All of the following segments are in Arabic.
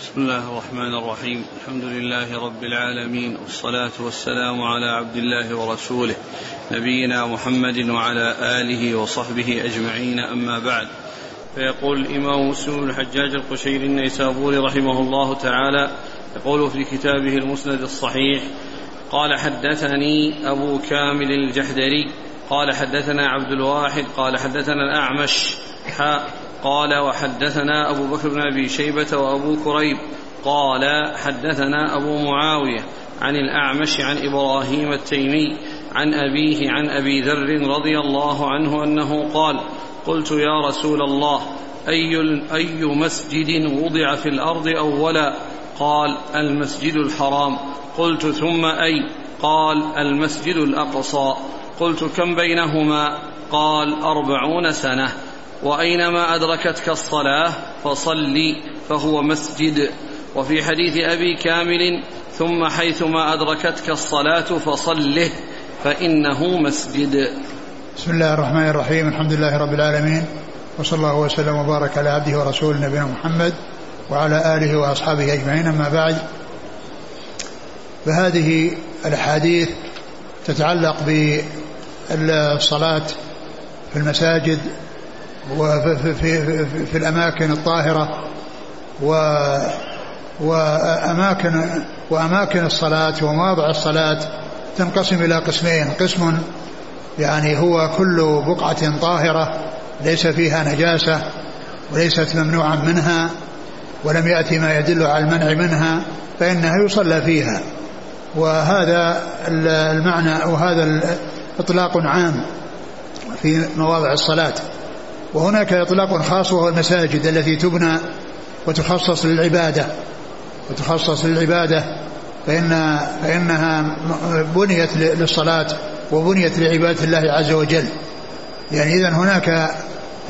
بسم الله الرحمن الرحيم. الحمد لله رب العالمين والصلاة والسلام على عبد الله ورسوله نبينا محمد وعلى آله وصحبه أجمعين أما بعد. فيقول الإمام مسلم بن الحجاج القشيري النيسابوري رحمه الله تعالى يقول في كتابه المسند الصحيح قال حدثني أبو كامل الجحدري قال حدثنا عبد الواحد قال حدثنا الأعمش قال وحدثنا أبو بكر بن أبي شيبة وأبو كريب قال حدثنا أبو معاوية عن الأعمش عن إبراهيم التيمي عن أبيه عن أبي ذر رضي الله عنه أنه قال قلت يا رسول الله أي, أي مسجد وضع في الأرض أولا؟ قال المسجد الحرام. قلت ثم أي؟ قال المسجد الأقصى. قلت كم بينهما؟ قال أربعون سنة. وأينما أدركتك الصلاة فصل فهو مسجد. وفي حديث أبي كامل ثم حيثما أدركتك الصلاة فصله فإنه مسجد. بسم الله الرحمن الرحيم الحمد لله رب العالمين وصلى الله وسلم وبارك على عبده ورسوله نبينا محمد وعلى آله وأصحابه أجمعين. أما بعد فهذه الأحاديث تتعلق بالصلاة في المساجد وفي في, في, في الأماكن الطاهرة و وأماكن وأماكن الصلاة ومواضع الصلاة تنقسم إلى قسمين. قسم يعني هو كل بقعة طاهرة ليس فيها نجاسة وليست ممنوعا منها ولم يأتي ما يدل على المنع منها فإنها يصلى فيها. وهذا المعنى وهذا إطلاق عام في مواضع الصلاة. وهناك إطلاق خاص وهو المساجد التي تبنى وتخصص للعبادة. وتخصص للعبادة. فإن فإنها بنيت للصلاة وبنيت لعبادة الله عز وجل. يعني إذا هناك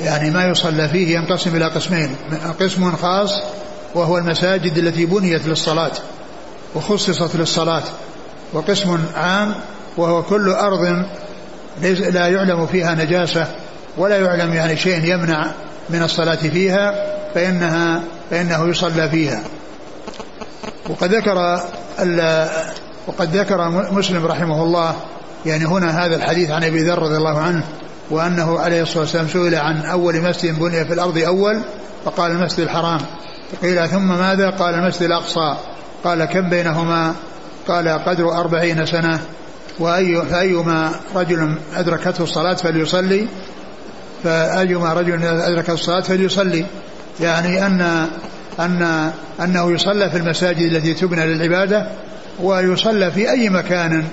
يعني ما يصلى فيه ينقسم إلى قسمين. قسم خاص وهو المساجد التي بنيت للصلاة وخصصت للصلاة. وقسم عام وهو كل أرض لا يعلم فيها نجاسة ولا يعلم يعني شيء يمنع من الصلاة فيها فإنها فإنه يصلى فيها وقد ذكر وقد ذكر مسلم رحمه الله يعني هنا هذا الحديث عن أبي ذر رضي الله عنه وأنه عليه الصلاة والسلام سئل عن أول مسجد بني في الأرض أول فقال المسجد الحرام فقيل ثم ماذا؟ قال المسجد الأقصى قال كم بينهما؟ قال قدر أربعين سنة وأي فأيما رجل أدركته الصلاة فليصلي فأيما رجل أدرك الصلاة فليصلي. يعني أن أن أنه يصلى في المساجد التي تبنى للعبادة ويصلى في أي مكان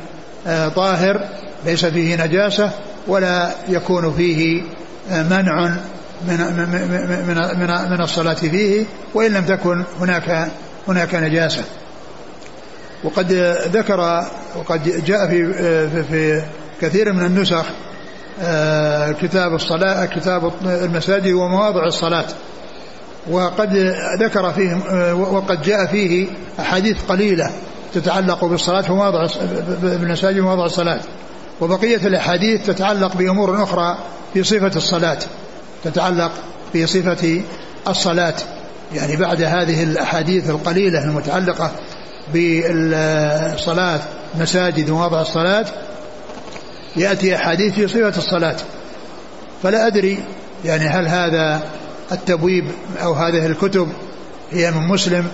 آه، طاهر ليس فيه نجاسة ولا يكون فيه آه، منع من من من من الصلاة فيه وإن لم تكن هناك هناك نجاسة. وقد ذكر وقد جاء في آه، في كثير من النسخ كتاب الصلاة كتاب المساجد ومواضع الصلاة. وقد ذكر فيه آه، وقد جاء فيه أحاديث قليلة تتعلق بالصلاة في مواضع بالمساجد ومواضع الصلاة. وبقية الأحاديث تتعلق بأمور أخرى في صفة الصلاة تتعلق في صفة الصلاة. يعني بعد هذه الأحاديث القليلة المتعلقة بالصلاة مساجد ومواضع الصلاة يأتي أحاديث في صفة الصلاة. فلا أدري يعني هل هذا التبويب أو هذه الكتب هي من مسلم.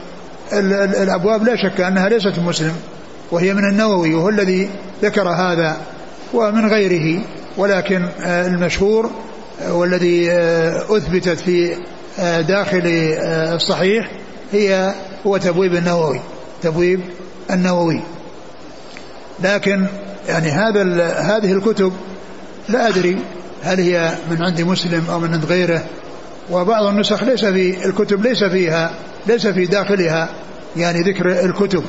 الأبواب لا شك أنها ليست مسلم وهي من النووي وهو الذي ذكر هذا ومن غيره. ولكن آه، المشهور والذي آه، أثبتت في آه، داخل الصحيح هي هو تبويب النووي تبويب النووي. لكن يعني هذا هذه الكتب لا أدري هل هي من عند مسلم أو من عند غيره وبعض النسخ ليس في الكتب ليس فيها ليس في داخلها يعني ذكر الكتب.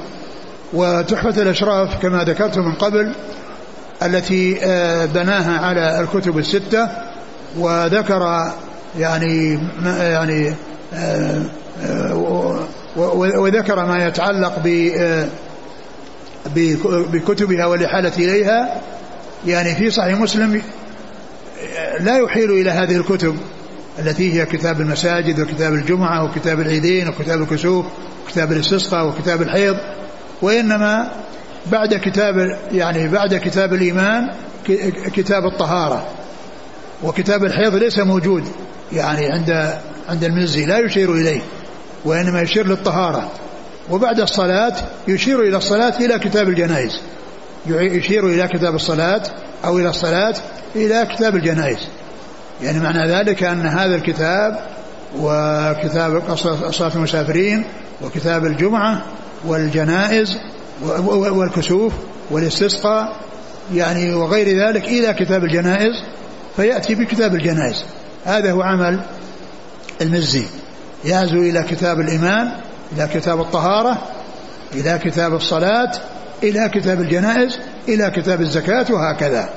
وتحفة الأشراف كما ذكرت من قبل التي آه، بناها على الكتب الستة وذكر يعني يعني آه، آه، وذكر ما يتعلق ب بكتبها والإحالة إليها. يعني في صحيح مسلم لا يحيل إلى هذه الكتب التي هي كتاب المساجد وكتاب الجمعة وكتاب العيدين وكتاب الكسوف وكتاب الاستسقاء وكتاب الحيض وإنما بعد كتاب يعني بعد كتاب الإيمان كتاب الطهارة. وكتاب الحيض ليس موجود يعني عند عند المزي لا يشير إليه وإنما يشير للطهارة. وبعد الصلاة يشير إلى الصلاة إلى كتاب الجنائز. يشير إلى كتاب الصلاة أو إلى الصلاة إلى كتاب الجنائز. يعني معنى ذلك أن هذا الكتاب وكتاب صلاة المسافرين وكتاب الجمعة والجنائز والكسوف والاستسقاء يعني وغير ذلك إلى كتاب الجنائز فيأتي بكتاب الجنائز. هذا هو عمل المزي. يعزو إلى كتاب الإيمان إلى كتاب الطهارة إلى كتاب الصلاة إلى كتاب الجنائز إلى كتاب الزكاة وهكذا.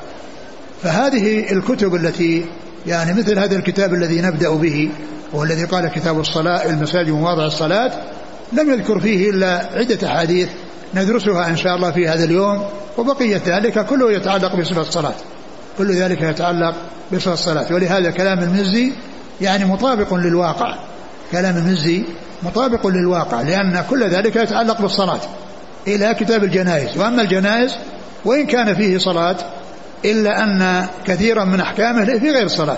فهذه الكتب التي يعني مثل هذا الكتاب الذي نبدأ به والذي قال كتاب الصلاة المساجد ومواضع الصلاة لم يذكر فيه إلا عدة أحاديث ندرسها إن شاء الله في هذا اليوم وبقية ذلك كله يتعلق بصفة الصلاة. كل ذلك يتعلق بصفة الصلاة. ولهذا كلام المزي يعني مطابق للواقع. كلام المزي مطابق للواقع لأن كل ذلك يتعلق بالصلاة إلى كتاب الجنائز. وأما الجنائز وإن كان فيه صلاة إلا أن كثيرا من أحكامه في غير الصلاة.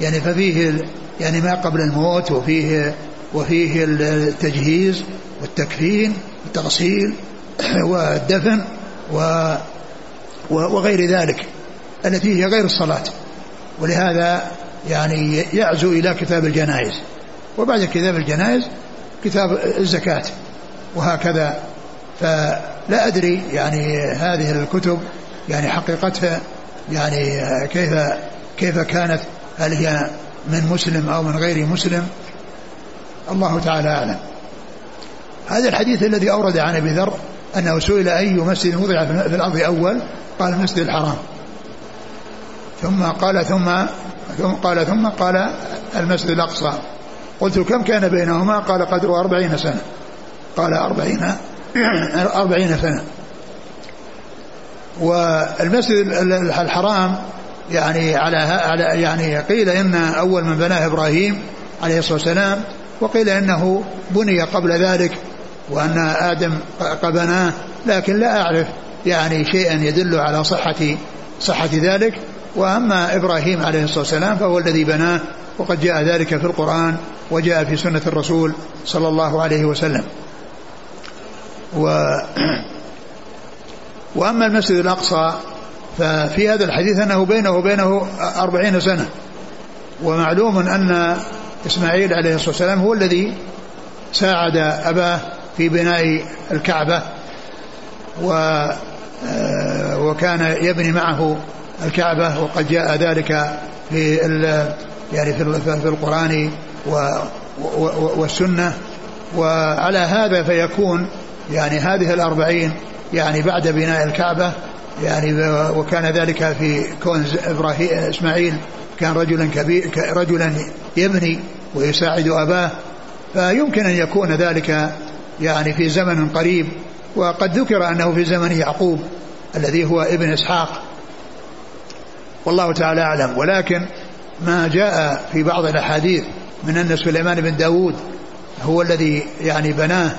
يعني ففيه يعني ما قبل الموت وفيه وفيه التجهيز والتكفين والتغسيل والدفن و وغير ذلك التي هي غير الصلاة. ولهذا يعني يعزو إلى كتاب الجنائز. وبعد كتاب الجنائز كتاب الزكاة وهكذا. فلا أدري يعني هذه الكتب يعني حقيقتها يعني كيف كيف كانت هل هي من مسلم أو من غير مسلم؟ الله تعالى أعلم. هذا الحديث الذي أورد عن أبي ذر أنه سئل أي مسجد وضع في الأرض أول؟ قال المسجد الحرام. ثم قال ثم ثم قال ثم قال المسجد الأقصى. قلت كم كان بينهما؟ قال قدر أربعين سنة. قال أربعين أربعين سنة. والمسجد الحرام يعني على على يعني قيل إن أول من بناه إبراهيم عليه الصلاة والسلام وقيل إنه بني قبل ذلك وأن آدم قد بناه لكن لا أعرف يعني شيئا يدل على صحه صحة ذلك. وأما إبراهيم عليه الصلاة والسلام فهو الذي بناه وقد جاء ذلك في القرآن وجاء في سنة الرسول صلى الله عليه وسلم. و وأما المسجد الأقصى ففي هذا الحديث أنه بينه وبينه أربعين سنة. ومعلوم أن إسماعيل عليه الصلاة والسلام هو الذي ساعد أباه في بناء الكعبة. و آه، وكان يبني معه الكعبة وقد جاء ذلك في يعني في القرآن والسنة. وعلى هذا فيكون يعني هذه الأربعين يعني بعد بناء الكعبة يعني وكان ذلك في كون إبراهيم إسماعيل كان رجلا كبير رجلا يبني ويساعد أباه. فيمكن أن يكون ذلك يعني في زمن قريب. وقد ذكر أنه في زمن يعقوب الذي هو ابن إسحاق. والله تعالى أعلم. ولكن ما جاء في بعض الأحاديث من أن سليمان بن داود هو الذي يعني بناه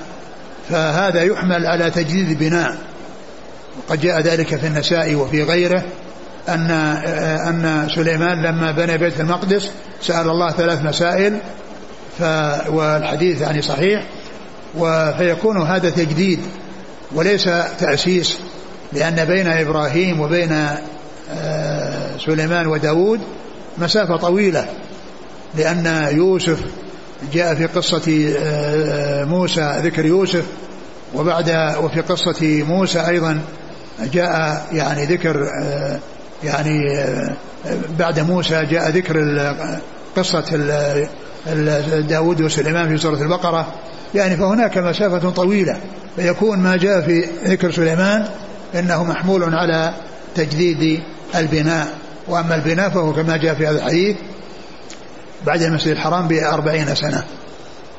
فهذا يحمل على تجديد البناء وقد جاء ذلك في النساء وفي غيره أن أن سليمان لما بنى بيت المقدس سأل الله ثلاث مسائل ف والحديث يعني صحيح فيكون هذا تجديد وليس تأسيس لأن بين إبراهيم وبين آه، سليمان وداود مسافة طويلة لأن يوسف جاء في قصة آه، موسى ذكر يوسف وبعد وفي قصة موسى أيضا جاء يعني ذكر آه، يعني آه، بعد موسى جاء ذكر قصة داود وسليمان في سورة البقرة. يعني فهناك مسافة طويلة فيكون ما جاء في ذكر سليمان إنه محمول على تجديد البناء. وأما البناء فهو كما جاء في هذا الحديث بعد المسجد الحرام بأربعين سنة.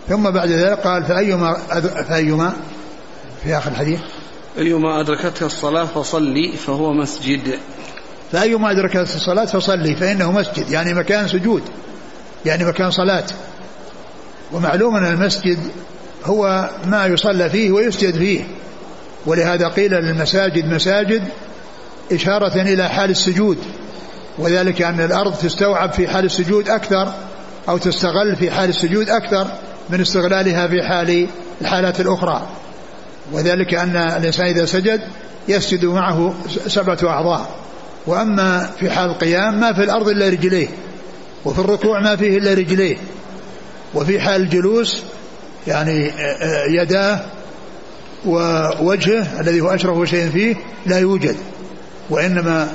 ثم بعد ذلك قال فأيما فأيما في آخر الحديث؟ أيما أدركتها الصلاة فصلي فهو مسجد. فأيما أدركتها الصلاة فصلي فإنه مسجد يعني مكان سجود يعني مكان صلاة. ومعلوم أن المسجد هو ما يصلى فيه ويسجد فيه. ولهذا قيل للمساجد مساجد إشارة إلى حال السجود. وذلك أن الأرض تستوعب في حال السجود أكثر أو تستغل في حال السجود أكثر من استغلالها في حال الحالات الأخرى. وذلك أن الإنسان إذا سجد يسجد معه سبعة أعضاء. وأما في حال القيام ما في الأرض إلا رجليه وفي الركوع ما فيه إلا رجليه. وفي حال الجلوس يعني يداه ووجهه الذي هو أشرف شيء فيه لا يوجد وإنما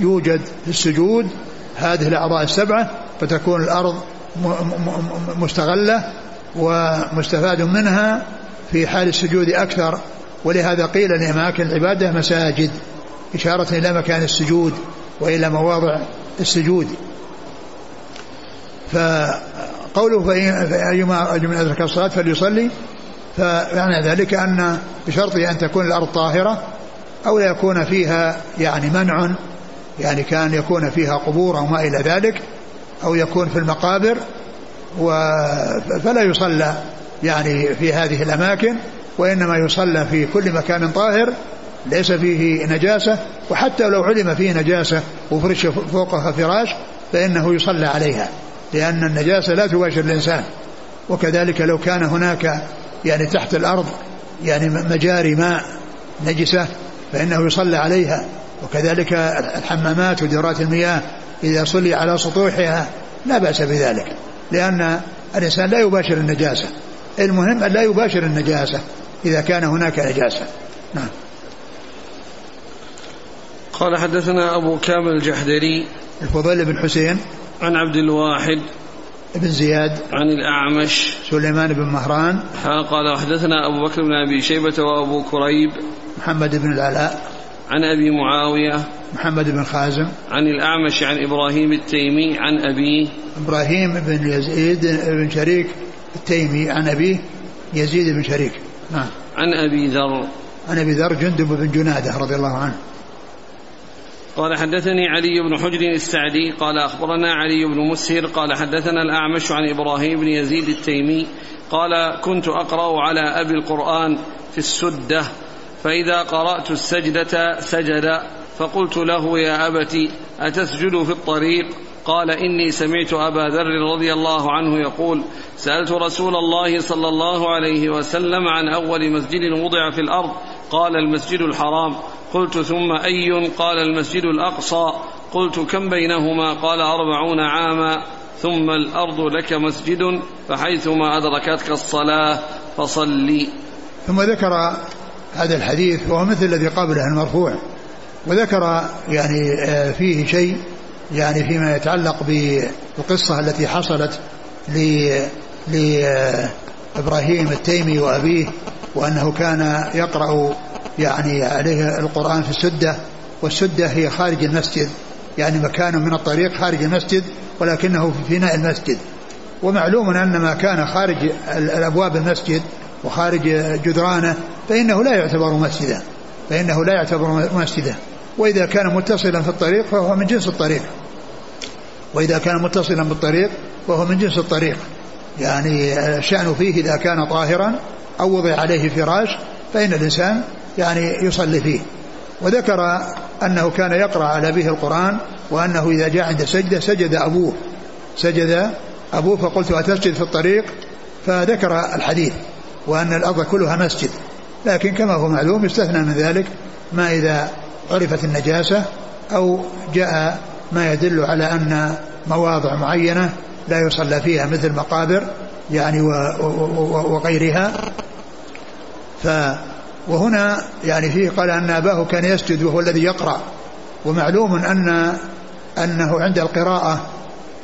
يوجد في السجود هذه الأعضاء السبعة فتكون الأرض مستغلة ومستفاد منها في حال السجود أكثر. ولهذا قيل لأماكن العبادة مساجد إشارة إلى مكان السجود وإلى مواضع السجود. فقوله فأيما من أدرك الصلاة فليصلي فمعنى ذلك أن بشرط أن تكون الأرض طاهرة أو لا يكون فيها يعني منع يعني كان يكون فيها قبور أو ما إلى ذلك أو يكون في المقابر فلا يصلى يعني في هذه الأماكن وإنما يصلى في كل مكان طاهر ليس فيه نجاسة وحتى لو علم فيه نجاسة وفرش فوقها فراش فإنه يصلى عليها لأن النجاسة لا تباشر الإنسان. وكذلك لو كان هناك يعني تحت الأرض يعني مجاري ماء نجسة فإنه يصلى عليها. وكذلك الحمامات ودورات المياه إذا صلي على سطوحها لا بأس بذلك لأن الإنسان لا يباشر النجاسة المهم أن لا يباشر النجاسة إذا كان هناك نجاسة. نعم. قال حدثنا أبو كامل الجحدري الفضيل بن حسين عن عبد الواحد بن زياد عن الأعمش سليمان بن مهران قال حدثنا أبو بكر بن أبي شيبة وأبو كريب محمد بن العلاء عن أبي معاوية محمد بن خازم. عن الأعمش عن إبراهيم التيمي عن أبيه إبراهيم بن يزيد بن شريك التيمي عن أبيه يزيد بن شريك. نعم. عن أبي ذر. عن أبي ذر جندب بن جنادة رضي الله عنه. قال حدثني علي بن حجر السعدي قال أخبرنا علي بن مسهر قال حدثنا الأعمش عن إبراهيم بن يزيد التيمي قال كنت أقرأ على أبي القرآن في السدة فإذا قرأت السجدة سجد فقلت له يا أبت أتسجد في الطريق؟ قال إني سمعت أبا ذر رضي الله عنه يقول سألت رسول الله صلى الله عليه وسلم عن أول مسجد وضع في الأرض قال المسجد الحرام. قلت ثم أي؟ قال المسجد الأقصى. قلت كم بينهما؟ قال أربعون عاما. ثم الأرض لك مسجد فحيثما أدركتك الصلاة فصلي. ثم ذكر هذا الحديث وهو مثل الذي قبله المرفوع. وذكر يعني آه، فيه شيء يعني فيما يتعلق بالقصة التي حصلت لإبراهيم التيمي وأبيه وأنه كان يقرأ يعني عليه القرآن في السدة. والسدة هي خارج المسجد. يعني مكان من الطريق خارج المسجد ولكنه في فناء المسجد. ومعلوم أن ما كان خارج الأبواب المسجد وخارج جدرانه فإنه لا يعتبر مسجدا. فإنه لا يعتبر مسجدا. وإذا كان متصلا في الطريق فهو من جنس الطريق. وإذا كان متصلا بالطريق فهو من جنس الطريق. يعني الشأن فيه إذا كان طاهرا أو وضع عليه فراش فإن الإنسان يعني يصلي فيه. وذكر أنه كان يقرأ على به القرآن وأنه إذا جاء عند سجدة سجد أبوه. سجد أبوه فقلت أتسجد في الطريق؟ فذكر الحديث. وأن الأرض كلها مسجد. لكن كما هو معلوم يستثنى من ذلك ما إذا عرفت النجاسة أو جاء ما يدل على أن مواضع معينة لا يصلى فيها مثل مقابر يعني وغيرها. ف وهنا يعني فيه قال أن أباه كان يسجد وهو الذي يقرأ. ومعلوم أن أنه عند القراءة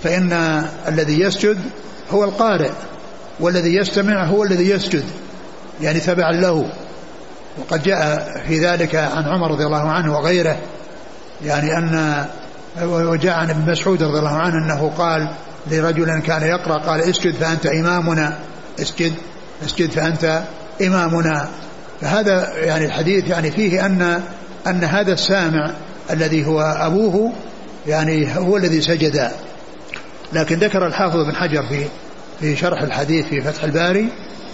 فإن الذي يسجد هو القارئ. والذي يستمع هو الذي يسجد يعني تبعا له. وقد جاء في ذلك عن عمر رضي الله عنه وغيره يعني أن وجاء عن ابن مسعود رضي الله عنه أنه قال لرجل كان يقرأ قال اسجد فأنت إمامنا اسجد اسجد فأنت إمامنا. فهذا يعني الحديث يعني فيه أن أن هذا السامع الذي هو أبوه يعني هو الذي سجد. لكن ذكر الحافظ بن حجر في في شرح الحديث في فتح الباري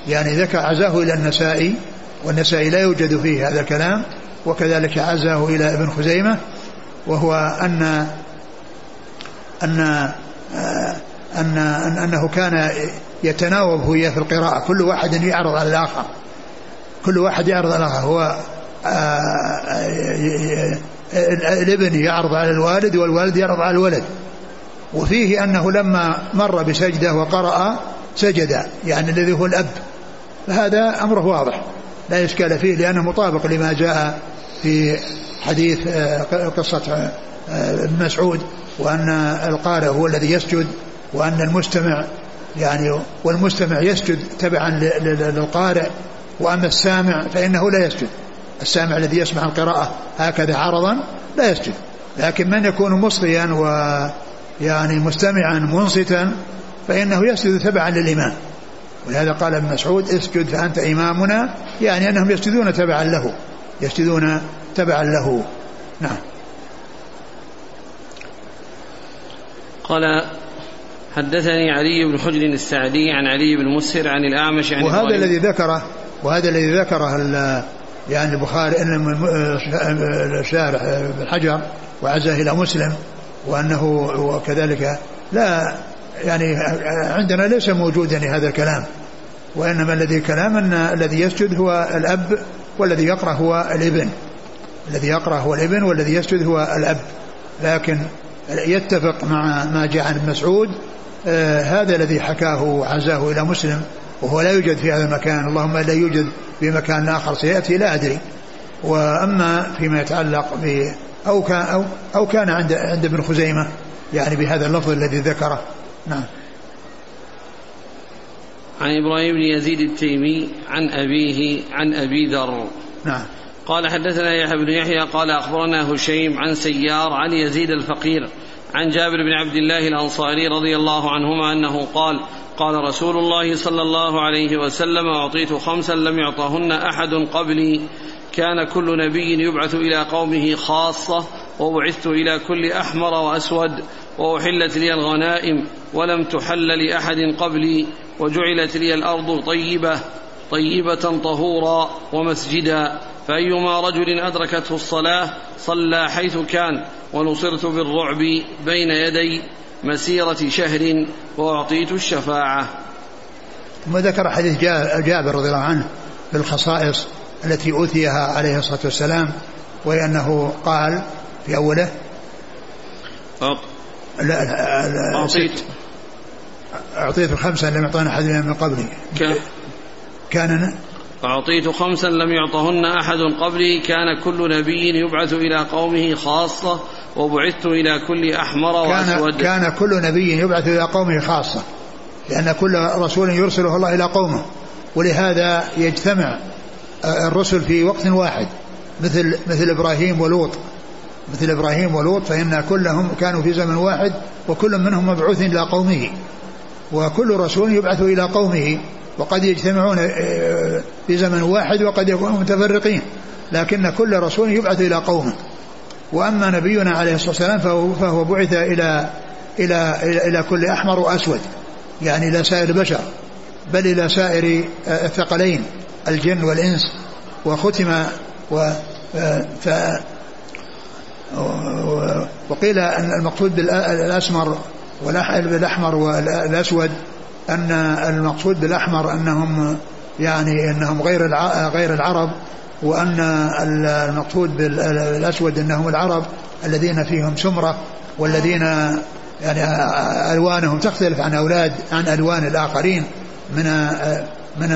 يعني ذكر عزاه إلى النسائي والنسائي لا يوجد فيه هذا الكلام وكذلك عزاه إلى ابن خزيمة وهو أن أن أن, أن أنه كان يتناوب هو في القراءة كل واحد يعرض على الآخر كل واحد يعرض على الآخر هو الابن يعرض على الوالد والوالد يعرض على الولد وفيه أنه لما مر بسجدة وقرأ سجد يعني الذي هو الأب. فهذا أمره واضح. لا إشكال فيه لأنه مطابق لما جاء في حديث آه، قصة آه، ابن مسعود وأن القارئ هو الذي يسجد وأن المستمع يعني والمستمع يسجد تبعا للقارئ. وأما السامع فإنه لا يسجد. السامع الذي يسمع القراءة هكذا عرضا لا يسجد. لكن من يكون مصغيا ويعني مستمعا منصتا فإنه يسجد تبعا للإمام. ولهذا قال ابن مسعود اسجد فأنت إمامنا يعني أنهم يسجدون تبعا له يسجدون تبعا له. نعم. قال حدثني علي بن حجر السعدي عن علي بن مسهر عن الأعمش عن وهذا الذي ذكره وهذا الذي ذكره يعني البخاري إن الشارح بن حجر وعزاه إلى مسلم وأنه وكذلك لا يعني عندنا ليس موجودا هذا الكلام وإنما الذي كلام أن الذي يسجد هو الأب والذي يقرأ هو الابن. الذي يقرأ هو الابن والذي يسجد هو الأب. لكن يتفق مع ما جاء عن مسعود آه هذا الذي حكاه وعزاه إلى مسلم وهو لا يوجد في هذا المكان اللهم لا يوجد في مكان آخر سيأتي لا أدري. وأما فيما يتعلق ب أو كان أو, أو كان عند عند ابن خزيمة يعني بهذا اللفظ الذي ذكره. نعم. عن إبراهيم بن يزيد التيمي عن أبيه عن أبي ذر. نعم. قال حدثنا يحيى بن يحيى قال أخبرنا هشيم عن سيار عن يزيد الفقير عن جابر بن عبد الله الأنصاري رضي الله عنهما أنه قال قال رسول الله صلى الله عليه وسلم أعطيت خمسا لم يعطهن أحد قبلي. كان كل نبي يبعث إلى قومه خاصة وبعثت إلى كل أحمر وأسود وأحلت لي الغنائم ولم تحل لأحد قبلي وجعلت لي الأرض طيبة طيبة طهورا ومسجدا. فأيما رجل أدركته الصلاة صلى حيث كان ونصرت بالرعب بين يدي مسيرة شهر وأعطيت الشفاعة. ثم ذكر حديث جابر رضي الله عنه بالخصائص التي أوتيها عليه الصلاة والسلام وهي أنه قال في أوله أق... لا لا لا أعطيت. أعطيت خمسا لم يعطينا أحد من قبلي. كان. كان أعطيت خمسا لم يعطهن أحد قبلي. كان كل نبي يبعث إلى قومه خاصة وبعثت إلى كل أحمر كان وأسود. كان كل نبي يبعث إلى قومه خاصة لأن كل رسول يرسله الله إلى قومه ولهذا يجتمع الرسل في وقت واحد مثل مثل إبراهيم ولوط. مثل إبراهيم ولوط فإن كلهم كانوا في زمن واحد وكل منهم مبعوث إلى قومه. وكل رسول يبعث إلى قومه. وقد يجتمعون في زمن واحد وقد يكونوا متفرقين. لكن كل رسول يبعث إلى قومه. وأما نبينا عليه الصلاة والسلام فهو, فهو بعث إلى إلى إلى, إلى كل أحمر وأسود. يعني إلى سائر البشر. بل إلى سائر الثقلين. الجن والإنس وختم و ف وقيل أن المقصود بالأسمر بالأحمر والأسود أن المقصود بالأحمر أنهم يعني أنهم غير غير العرب وأن المقصود بالأسود أنهم العرب الذين فيهم سمرة والذين يعني ألوانهم تختلف عن أولاد عن ألوان الآخرين من من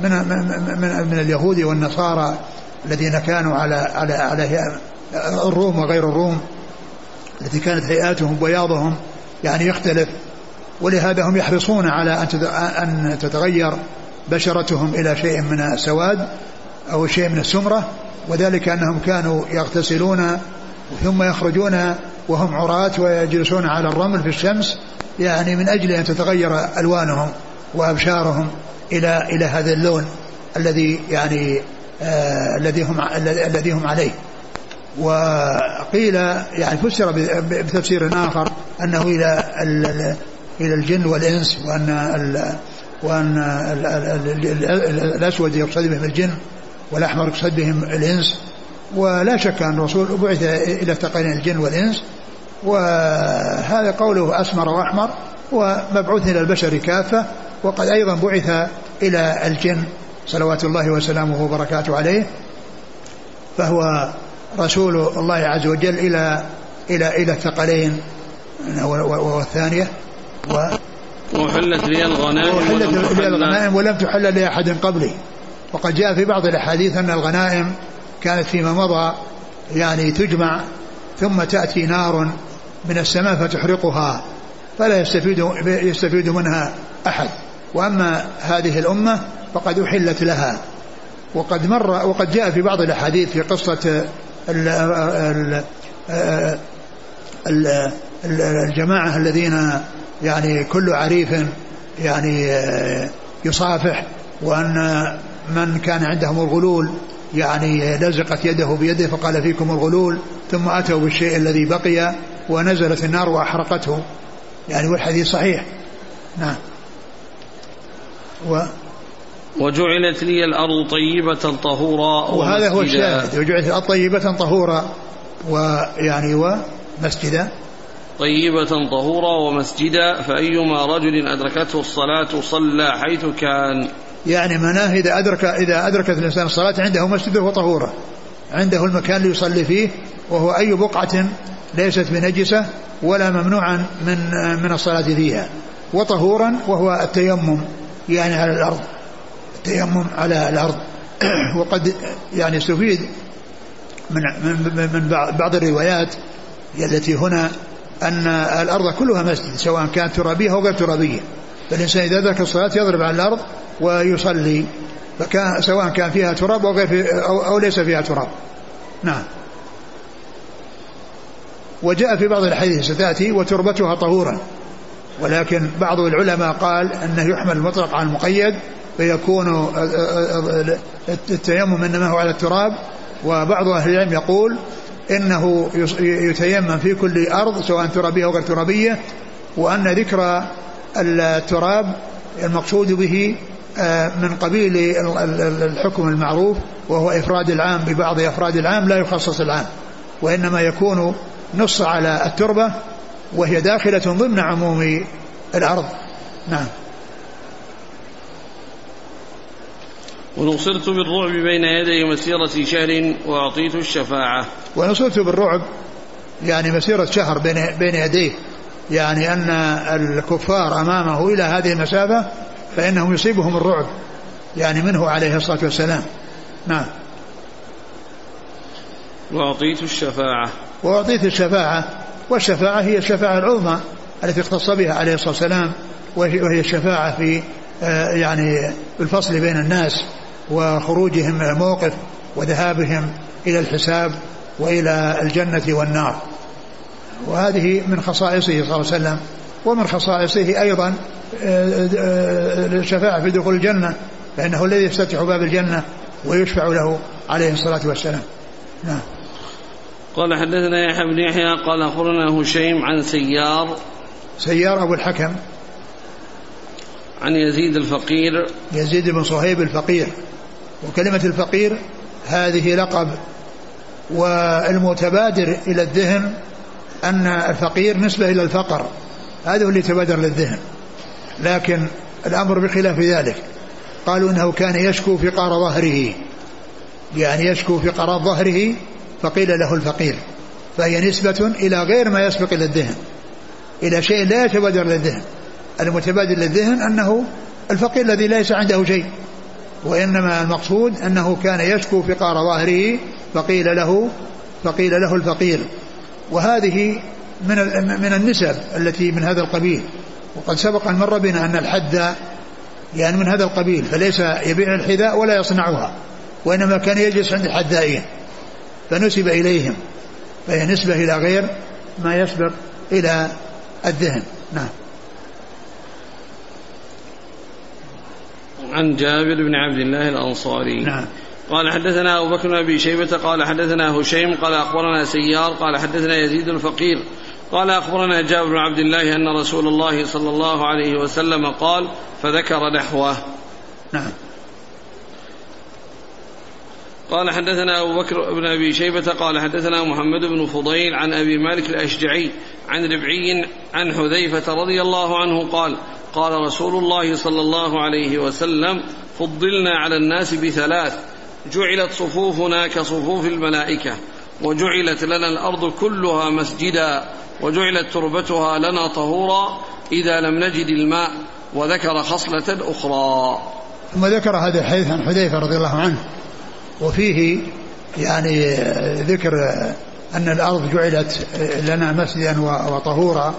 من من, من اليهود والنصارى الذين كانوا على على على الروم وغير الروم التي كانت هيئاتهم بياضهم يعني يختلف. ولهذا هم يحرصون على أن تتغير بشرتهم إلى شيء من السواد أو شيء من السمرة وذلك أنهم كانوا يغتسلون ثم يخرجون وهم عراة ويجلسون على الرمل في الشمس يعني من أجل أن تتغير ألوانهم وأبشارهم. إلى إلى هذا اللون الذي يعني آه الذي هم الذي هم عليه. وقيل يعني فسر بتفسير آخر أنه إلى إلى الجن والإنس وأن وأن ال ال ال الأسود يقصد بهم الجن والأحمر يقصد بهم الإنس. ولا شك أن الرسول بعث إلى ثقلين الجن والإنس. وهذا قوله أسمر وأحمر ومبعوث إلى البشر كافة. وقد أيضا بعث إلى الجن صلوات الله وسلامه وبركاته عليه فهو رسول الله عز وجل إلى إلى إلى الثقلين والثانية و وحلت لي الغنائم وحلت لي الغنائم ولم تحل لأحد قبلي. وقد جاء في بعض الأحاديث أن الغنائم كانت فيما مضى يعني تجمع ثم تأتي نار من السماء فتحرقها فلا يستفيد يستفيد منها أحد. وأما هذه الأمة فقد أحلت لها. وقد مر وقد جاء في بعض الأحاديث في قصة ال ال الجماعة الذين يعني كل عريف يعني يصافح وأن من كان عندهم الغلول يعني لزقت يده بيده فقال فيكم الغلول ثم أتوا بالشيء الذي بقي ونزلت النار وأحرقته. يعني والحديث صحيح. نعم. و وجعلت لي الأرض طيبة طهورا وهذا هو الشاهد. وجعلت الأرض طيبة طهورا ويعني ومسجدا طيبة طهورا ومسجدا. فأيما رجل أدركته الصلاة صلى حيث كان. يعني مناه إذا أدرك إذا أدركت الإنسان الصلاة عنده مسجده وطهورا عنده المكان اللي يصلي فيه وهو أي بقعة ليست بنجسة ولا ممنوعا من من الصلاة فيها. وطهورا وهو التيمم. يعني على الأرض التيمم على الأرض. وقد يعني استفيد من من من بعض الروايات التي هنا أن الأرض كلها مسجد سواء كانت ترابية أو غير ترابية. فالإنسان إذا ذكر الصلاة يضرب على الأرض ويصلي فكان سواء كان فيها تراب أو, غير في أو, أو ليس فيها تراب. نعم. وجاء في بعض الحديث ستأتي وتربتها طهورا. ولكن بعض العلماء قال أنه يحمل المطلق على المقيد فيكون التيمم إنما هو على التراب وبعض أهل العلم يقول إنه يتيمم في كل أرض سواء ترابية أو غير ترابية وأن ذكر التراب المقصود به آه، من قبيل الحكم المعروف وهو إفراد العام ببعض أفراد العام لا يخصص العام وإنما يكون نص على التربة وهي داخلة ضمن عموم الأرض. نعم. ونصرت بالرعب بين يدي مسيرة شهر وأعطيت الشفاعة. ونصرت بالرعب يعني مسيرة شهر بين بين يديه. يعني أن الكفار أمامه إلى هذه المسافة فإنهم يصيبهم الرعب. يعني منه عليه الصلاة والسلام. نعم. وأعطيت الشفاعة. وأعطيت الشفاعة. والشفاعة هي الشفاعة العظمى التي اختص بها عليه الصلاة والسلام وهي الشفاعة في آه، يعني الفصل بين الناس وخروجهم من الموقف وذهابهم إلى الحساب وإلى الجنة والنار. وهذه من خصائصه صلى الله عليه وسلم ومن خصائصه أيضا آه، آه، الشفاعة في دخول الجنة فإنه الذي يفتتح باب الجنة ويشفع له عليه الصلاة والسلام. نعم. قال حدثنا يحيى بن يحيى قال أخبرنا هشيم عن سيار. سيار أبو الحكم. عن يزيد الفقير. يزيد بن صهيب الفقير. وكلمة الفقير هذه لقب. والمتبادر إلى الذهن أن الفقير نسبة إلى الفقر. هذا هو اللي تبادر للذهن. لكن الأمر بخلاف ذلك. قالوا إنه كان يشكو في قار ظهره. يعني يشكو في قرار ظهره فقيل له الفقير فهي نسبة إلى غير ما يسبق إلى الذهن إلى شيء لا يتبادر للذهن. المتبادر للذهن أنه الفقير الذي ليس عنده شيء وإنما المقصود أنه كان يشكو فقار ظاهره فقيل له فقيل له الفقير. وهذه من من النسب التي من هذا القبيل. وقد سبق أن مر بنا أن الحد يعني من هذا القبيل فليس يبيع الحذاء ولا يصنعها وإنما كان يجلس عند الحدائين فنسب إليهم فهي نسبة إلى غير ما يسبق إلى الذهن. نعم. عن جابر بن عبد الله الأنصاري. نعم. قال حدثنا أبو بكر بن أبي شيبة قال حدثنا هشيم قال أخبرنا سيار قال حدثنا يزيد الفقير قال أخبرنا جابر بن عبد الله أن رسول الله صلى الله عليه وسلم قال فذكر نحوه. نعم. قال حدثنا أبو بكر بن أبي شيبة قال حدثنا محمد بن فضيل عن أبي مالك الأشجعي عن ربعي عن حذيفة رضي الله عنه قال قال رسول الله صلى الله عليه وسلم فضلنا على الناس بثلاث جعلت صفوفنا كصفوف الملائكة وجعلت لنا الأرض كلها مسجدا وجعلت تربتها لنا طهورا إذا لم نجد الماء وذكر خصلة أخرى. ثم ذكر هذا الحديث عن حذيفة رضي الله عنه. وفيه يعني ذكر أن الأرض جعلت لنا مسجدا وطهورا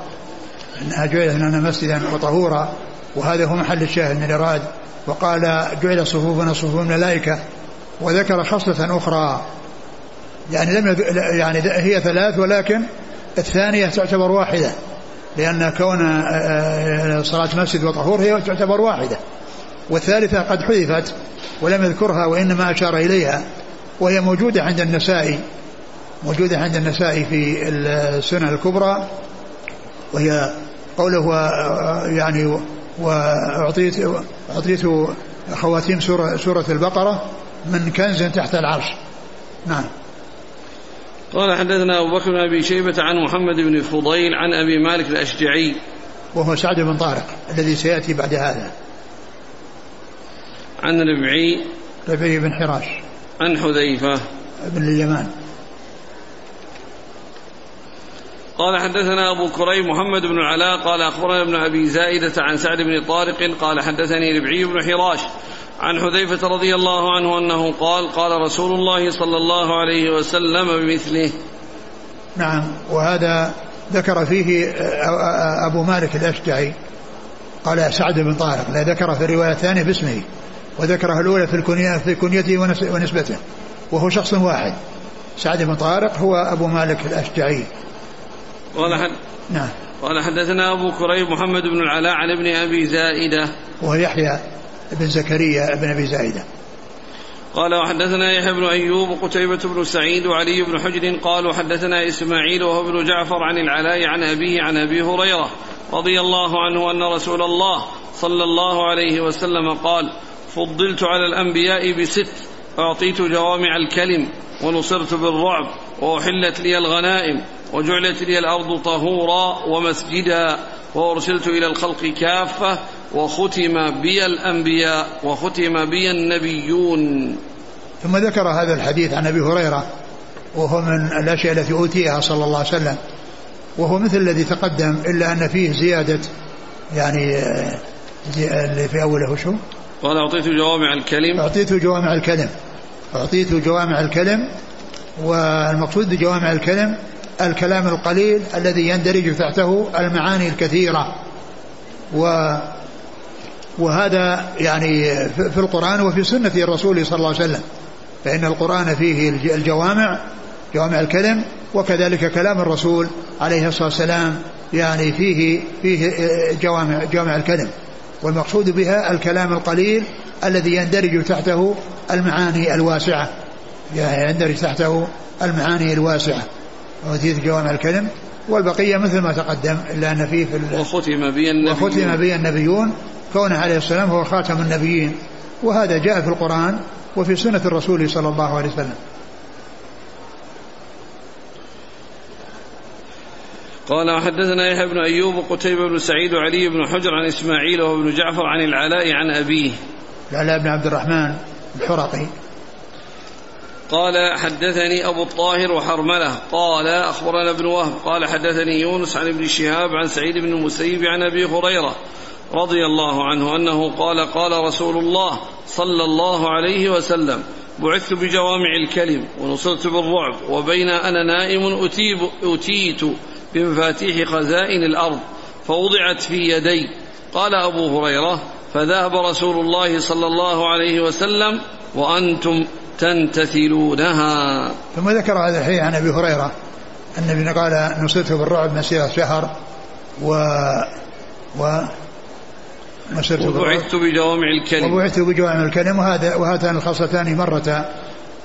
أنها جعلت لنا مسجدا وطهورا وهذا هو محل الشاهد من الإراد وقال جعل صفوفنا صفوف الملائكة. وذكر خصلة أخرى. يعني لم يعني هي ثلاث ولكن الثانية تعتبر واحدة لأن كون آه، آه، صلاة مسجد وطهور هي تعتبر واحدة. والثالثة قد حذفت ولم يذكرها وإنما أشار إليها وهي موجودة عند النسائي موجودة عند النسائي في السنة الكبرى وهي قوله يعني وأعطيت أعطيت خواتيم سورة, سورة البقرة من كنز تحت العرش. نعم. قال حدثنا أبو بكر بن أبي شيبة عن محمد بن فضيل عن أبي مالك الأشجعي. وهو سعد بن طارق الذي سيأتي بعد هذا. عن ربعي ربعي بن حراش. عن حذيفة. بن اليمان. قال حدثنا أبو كريم محمد بن العلاء قال أخبرنا ابن أبي زائدة عن سعد بن طارق قال حدثني ربعي بن حراش عن حذيفة رضي الله عنه أنه قال قال رسول الله صلى الله عليه وسلم بمثله. نعم وهذا ذكر فيه أبو مالك الأشجعي. قال سعد بن طارق لا ذكر في الرواية الثانية باسمه. وذكرها الأولى في الكنية في كنيته ونسبته. وهو شخص واحد. سعد بن طارق هو أبو مالك الأشجعي. قال حد نعم. قال حدثنا أبو كريب محمد بن العلاء عن ابن أبي زائدة. وهو يحيى بن زكريا بن أبي زائدة. قال وحدثنا يحيى بن أيوب وقتيبة بن سعيد وعلي بن حجر قالوا حدثنا إسماعيل وهو ابن جعفر عن العلاء عن أبيه عن أبي هريرة رضي الله عنه أن رسول الله صلى الله عليه وسلم قال فضلت على الأنبياء بست. أعطيت جوامع الكلم ونصرت بالرعب وأحلت لي الغنائم وجعلت لي الأرض طهورا ومسجدا وأرسلت إلى الخلق كافة وختم بي الأنبياء وختم بي النبيون. ثم ذكر هذا الحديث عن أبي هريرة وهو من الأشياء التي أوتيها صلى الله عليه وسلم. وهو مثل الذي تقدم إلا أن فيه زيادة يعني اللي في أوله شو؟ قال أعطيت جوامع الكلم. أعطيت جوامع الكلم. أعطيت جوامع الكلم والمقصود بجوامع الكلم الكلام القليل الذي يندرج تحته المعاني الكثيرة. و وهذا يعني في القرآن وفي سنة الرسول صلى الله عليه وسلم. فإن القرآن فيه الجوامع جوامع الكلم وكذلك كلام الرسول عليه الصلاة والسلام يعني فيه فيه جوامع جوامع الكلم. والمقصود بها الكلام القليل الذي يندرج تحته المعاني الواسعة. يعني يندرج تحته المعاني الواسعة. وأوتيت جوامع الكلم. والبقية مثل ما تقدم إلا أن فيه في وختم بي النبيون. وختم بي النبيون. كونه عليه السلام هو خاتم النبيين. وهذا جاء في القرآن وفي سنة الرسول صلى الله عليه وسلم. قال وحدثنا يحيى بن أيوب وقتيبة بن سعيد وعلي بن حجر عن إسماعيل وهو ابن جعفر عن العلاء عن أبيه. العلاء بن عبد الرحمن الحرقي. قال حدثني أبو الطاهر وحرملة قال أخبرنا ابن وهب قال حدثني يونس عن ابن شهاب عن سعيد بن المسيب عن أبي هريرة رضي الله عنه أنه قال قال رسول الله صلى الله عليه وسلم بعثت بجوامع الكلم ونصرت بالرعب وبين أنا نائم أتيب أتيت بمفاتيح خزائن الأرض فوضعت في يدي. قال أبو هريرة فذهب رسول الله صلى الله عليه وسلم وأنتم تنتثلونها. ثم ذكر هذا الحديث عن أبي هريرة. أن النبي قال نصرت بالرعب مسيرة شهر و و وبعثت بجوامع الكلم. وبعثت بجوامع الكلم وهذا وهاتان الخاصتان مرتا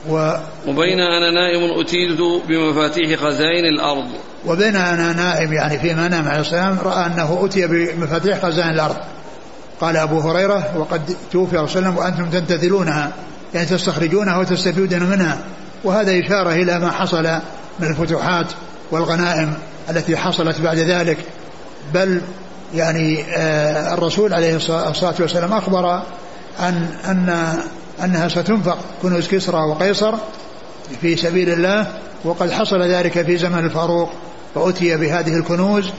و وبين أنا نائم أتيت بمفاتيح خزائن الأرض. وبين أنا نائم يعني فيما نام عليه السلام رأى أنه أتي بمفاتيح خزائن الأرض. قال أبو هريرة وقد توفي رسول الله وأنتم تنتظرونها يعني تستخرجونها وتستفيدون منها. وهذا إشارة إلى ما حصل من الفتوحات والغنائم التي حصلت بعد ذلك. بل يعني آه، الرسول عليه الصلاة والسلام أخبر أن أن أنها ستنفق كنوز كسرى وقيصر في سبيل الله وقد حصل ذلك في زمن الفاروق فأتي بهذه الكنوز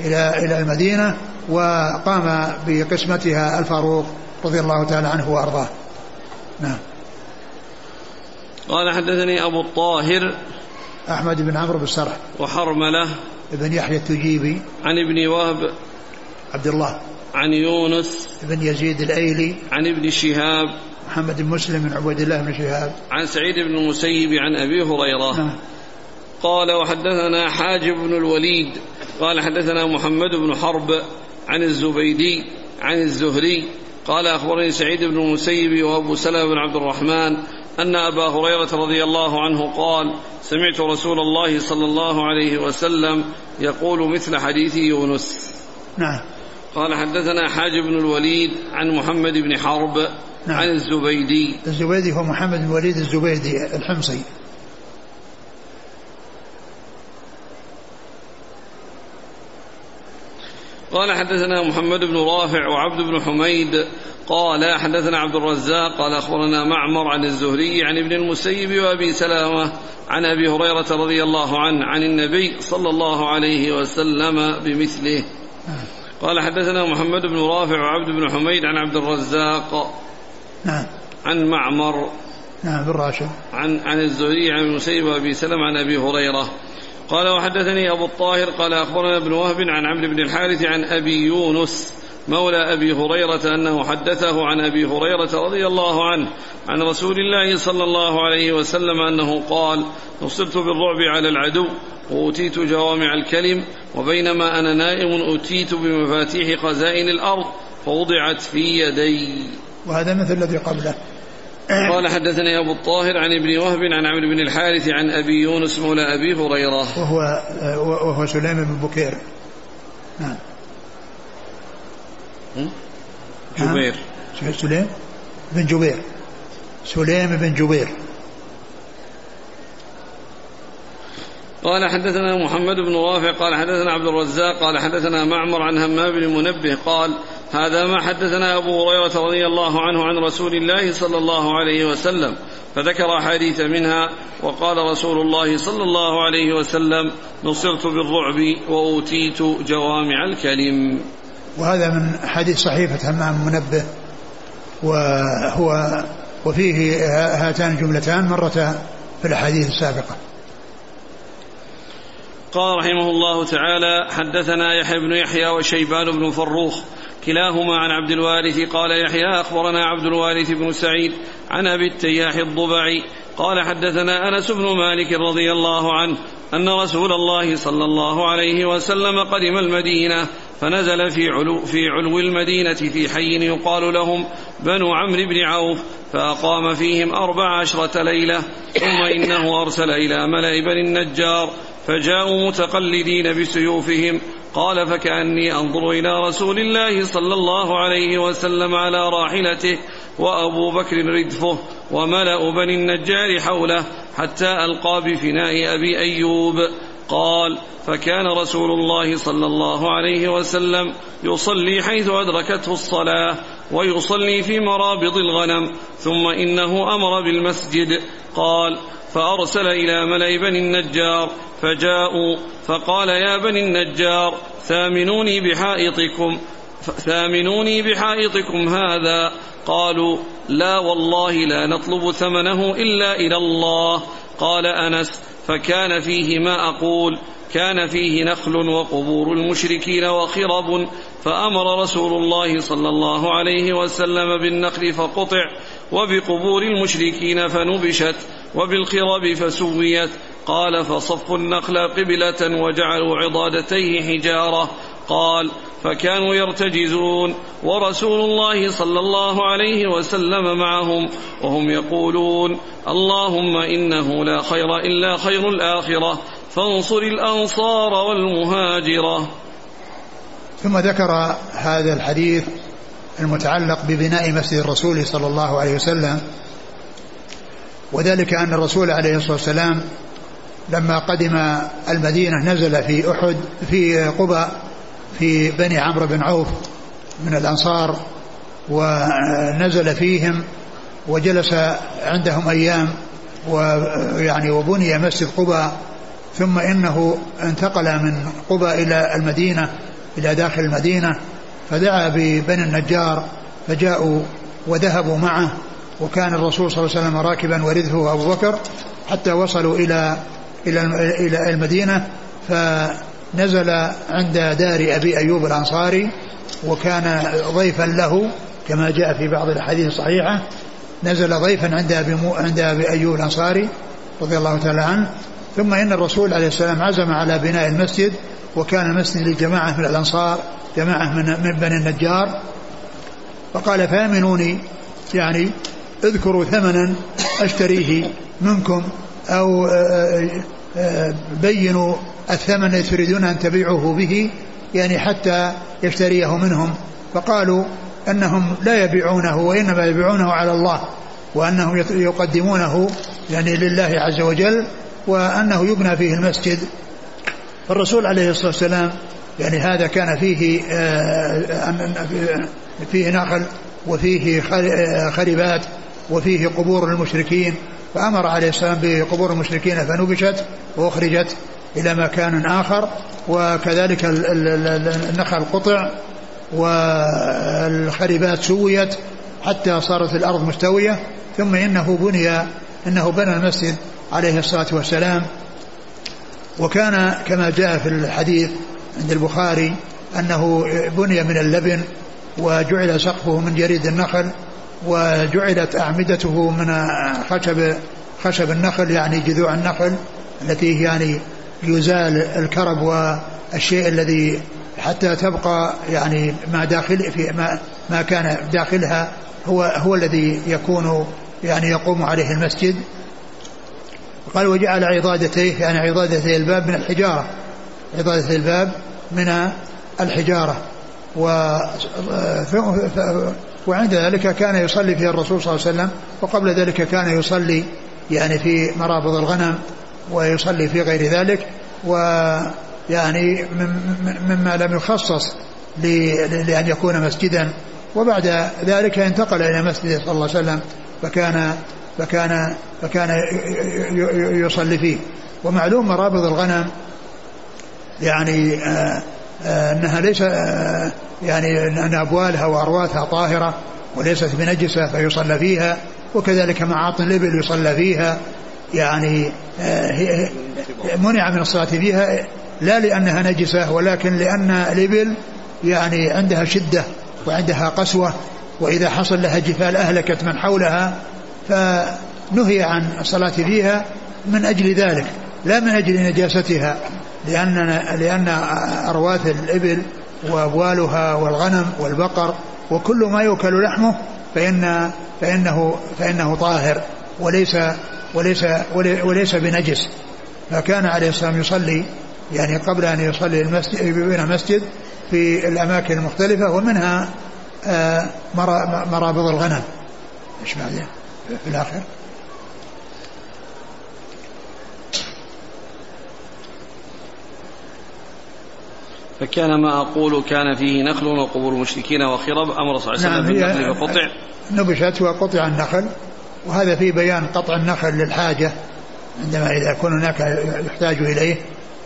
إلى إلى المدينة وقام بقسمتها الفاروق رضي الله تعالى عنه وأرضاه. نعم. قال حدثني أبو الطاهر أحمد بن عمرو بن سرح وحرملة ابن يحيى التجيبي. عن ابن وهب عبد الله. عن يونس بن يزيد الأيلي. عن ابن شهاب محمد بن مسلم بن عبيد الله بن شهاب. عن سعيد بن المسيب عن أبي هريرة. نعم. قال وحدثنا حاجب بن الوليد. قال حدثنا محمد بن حرب عن الزبيدي عن الزهري. قال أخبرني سعيد بن المسيب وأبو سلمة بن عبد الرحمن أن أبا هريرة رضي الله عنه قال سمعت رسول الله صلى الله عليه وسلم يقول مثل حديث يونس. نعم. قال حدثنا حاج بن الوليد عن محمد بن حرب نعم. عن الزبيدي. الزبيدي هو محمد بن الوليد الزبيدي الحمصي. قال حدثنا محمد بن رافع وعبد بن حميد. قال حدثنا عبد الرزاق قال أخبرنا معمر عن الزهري عن ابن المسيب وأبي سلامة عن أبي هريرة رضي الله عنه عن النبي صلى الله عليه وسلم بمثله. قال حدثنا محمد بن رافع وعبد بن حميد عن عبد الرزاق. نعم. عن معمر. نعم بن راشد. عن عن الزهري عن المسيب وابي سلمة عن أبي هريرة. قال وحدثني أبو الطاهر قال أخبرنا ابن وهب عن عمرو بن الحارث عن أبي يونس مولى أبي هريرة أنه حدثه عن أبي هريرة رضي الله عنه عن رسول الله صلى الله عليه وسلم أنه قال نصرت بالرعب على العدو وأتيت جوامع الكلم وبينما أنا نائم أتيت بمفاتيح خزائن الأرض فوضعت في يدي. وهذا مثل الذي قبله. قال حدثني أبو الطاهر عن ابن وهب عن عمرو بن الحارث عن أبي يونس مولى أبي هريرة. وهو وهو سليم بن بكير. نعم. جبير. نعم. سليم بن جبير. سليم بن جبير. قال حدثنا محمد بن رافع قال حدثنا عبد الرزاق قال حدثنا معمر عن همام بن منبه قال هذا ما حدثنا أبو هريرة رضي الله عنه عن رسول الله صلى الله عليه وسلم فذكر أحاديث منها وقال رسول الله صلى الله عليه وسلم نصرت بالرعب وأوتيت جوامع الكلم. وهذا من حديث صحيفة همام منبه وهو وفيه هاتان الجملتان مرتا في الأحاديث السابقة. قال رحمه الله تعالى حدثنا يحيى بن يحيى وشيبان بن فروخ كلاهما عن عبد الوارث قال يحيى أخبرنا عبد الوارث بن سعيد عن أبي التياح الضبعي قال حدثنا أنس بن مالك رضي الله عنه أن رسول الله صلى الله عليه وسلم قدم المدينة فنزل في علو, في علو المدينة في حي يقال لهم بنو عمرو بن عوف فأقام فيهم أربع عشرة ليلة ثم إنه أرسل إلى ملأ بني النجار فجاءوا متقلدين بسيوفهم قال فكأني أنظر إلى رسول الله صلى الله عليه وسلم على راحلته وأبو بكر ردفه وملأ بني النجار حوله حتى ألقى بفناء أبي أيوب. قال فكان رسول الله صلى الله عليه وسلم يصلي حيث أدركته الصلاة. ويصلي في مرابض الغنم ثم إنه أمر بالمسجد. قال فأرسل إلى ملأ بني النجار فجاءوا فقال يا بني النجار ثامنوني بحائطكم ثامنوني بحائطكم هذا. قالوا لا والله لا نطلب ثمنه إلا إلى الله. قال أنس فكان فيه ما أقول كان فيه نخل وقبور المشركين وخرب فأمر رسول الله صلى الله عليه وسلم بالنخل فقطع وبقبور المشركين فنبشت وبالخرب فسويت. قال فصفوا النخل قبلة وجعلوا عضادتيه حجارة. قال فكانوا يرتجزون. ورسول الله صلى الله عليه وسلم معهم وهم يقولون اللهم إنه لا خير إلا خير الآخرة فانصر الأنصار والمهاجرة. ثم ذكر هذا الحديث المتعلق ببناء مسجد الرسول صلى الله عليه وسلم وذلك أن الرسول عليه الصلاة والسلام لما قدم المدينة نزل في أحد في قبى في بني عمرو بن عوف من الأنصار ونزل فيهم وجلس عندهم أيام ويعني وبني مسجد قبى ثم إنه انتقل من قبى إلى المدينة إلى داخل المدينة فدعا ببني النجار فجاءوا وذهبوا معه وكان الرسول صلى الله عليه وسلم راكبا ورثه أبو بكر حتى وصلوا إلى إلى إلى المدينة فنزل عند دار أبي أيوب الأنصاري وكان ضيفا له كما جاء في بعض الأحاديث الصحيحة نزل ضيفا عند أبي عند أبي أيوب الأنصاري رضي الله تعالى عنه ثم إن الرسول عليه السلام عزم على بناء المسجد وكان المسجد لجماعة من الأنصار جماعة من, بني النجار. فقال فآمنوني يعني اذكروا ثمنا أشتريه منكم أو آه، آه، بينوا الثمن الذي تريدون أن تبيعوه به يعني حتى يشتريه منهم. فقالوا إنهم لا يبيعونه وإنما يبيعونه على الله وأنهم يقدمونه يعني لله عز وجل وأنه يبنى فيه المسجد. فالرسول عليه الصلاة والسلام يعني هذا كان فيه آه، فيه نخل وفيه خربات وفيه قبور المشركين. فأمر عليه السلام بقبور المشركين فنبشت وأخرجت إلى مكان آخر وكذلك النخل قطع والخربات سويت حتى صارت الأرض مستوية. ثم إنه بني إنه بنى المسجد عليه الصلاة والسلام. وكان كما جاء في الحديث عند البخاري أنه بني من اللبن وجعل سقفه من جريد النخل وجعلت أعمدته من خشب خشب النخل يعني جذوع النخل التي يعني يزال الكرب والشيء الذي حتى تبقى يعني ما داخل في ما, ما كان داخلها هو هو الذي يكون يعني يقوم عليه المسجد. قال وجعل عضادتيه يعني عضادتي الباب من الحجارة. عضادة الباب من الحجارة. و وعند ذلك كان يصلي فيها الرسول صلى الله عليه وسلم وقبل ذلك كان يصلي يعني في مرابض الغنم ويصلي في غير ذلك ويعني مما لم يخصص لأن يكون مسجدا. وبعد ذلك انتقل إلى مسجد صلى الله عليه وسلم فكان فكان فكان يصلي فيه. ومعلوم مرابض الغنم يعني آه، آه، أنها ليس آه، يعني أن أبوالها وأرواثها طاهرة وليست بنجسة فيصلى فيها وكذلك معاطن الإبل يصلى فيها. يعني منع من الصلاة فيها لا لأنها نجسة ولكن لأن الإبل يعني عندها شدة وعندها قسوة وإذا حصل لها جفال اهلكت من حولها فنهي عن الصلاة فيها من أجل ذلك لا من أجل نجاستها لأن لأن أرواث الإبل وأبوالها والغنم والبقر وكل ما يؤكل لحمه فإن فإنه فإنه طاهر وليس وليس وليس بنجس فكان عليه والسلام يصلي يعني قبل أن يصلي المسجد بين مسجد في الأماكن المختلفة ومنها آه، مرابض الغنم إيش بعدين؟ في الآخر. فكان ما أقول كان فيه نخل وقبور المشركين وخرب أمر صلى الله عليه وسلم نعم بالنخل فقطع. نبشت وقطع النخل وهذا في بيان قطع النخل للحاجة. عندما إذا يكون هناك يحتاج إليه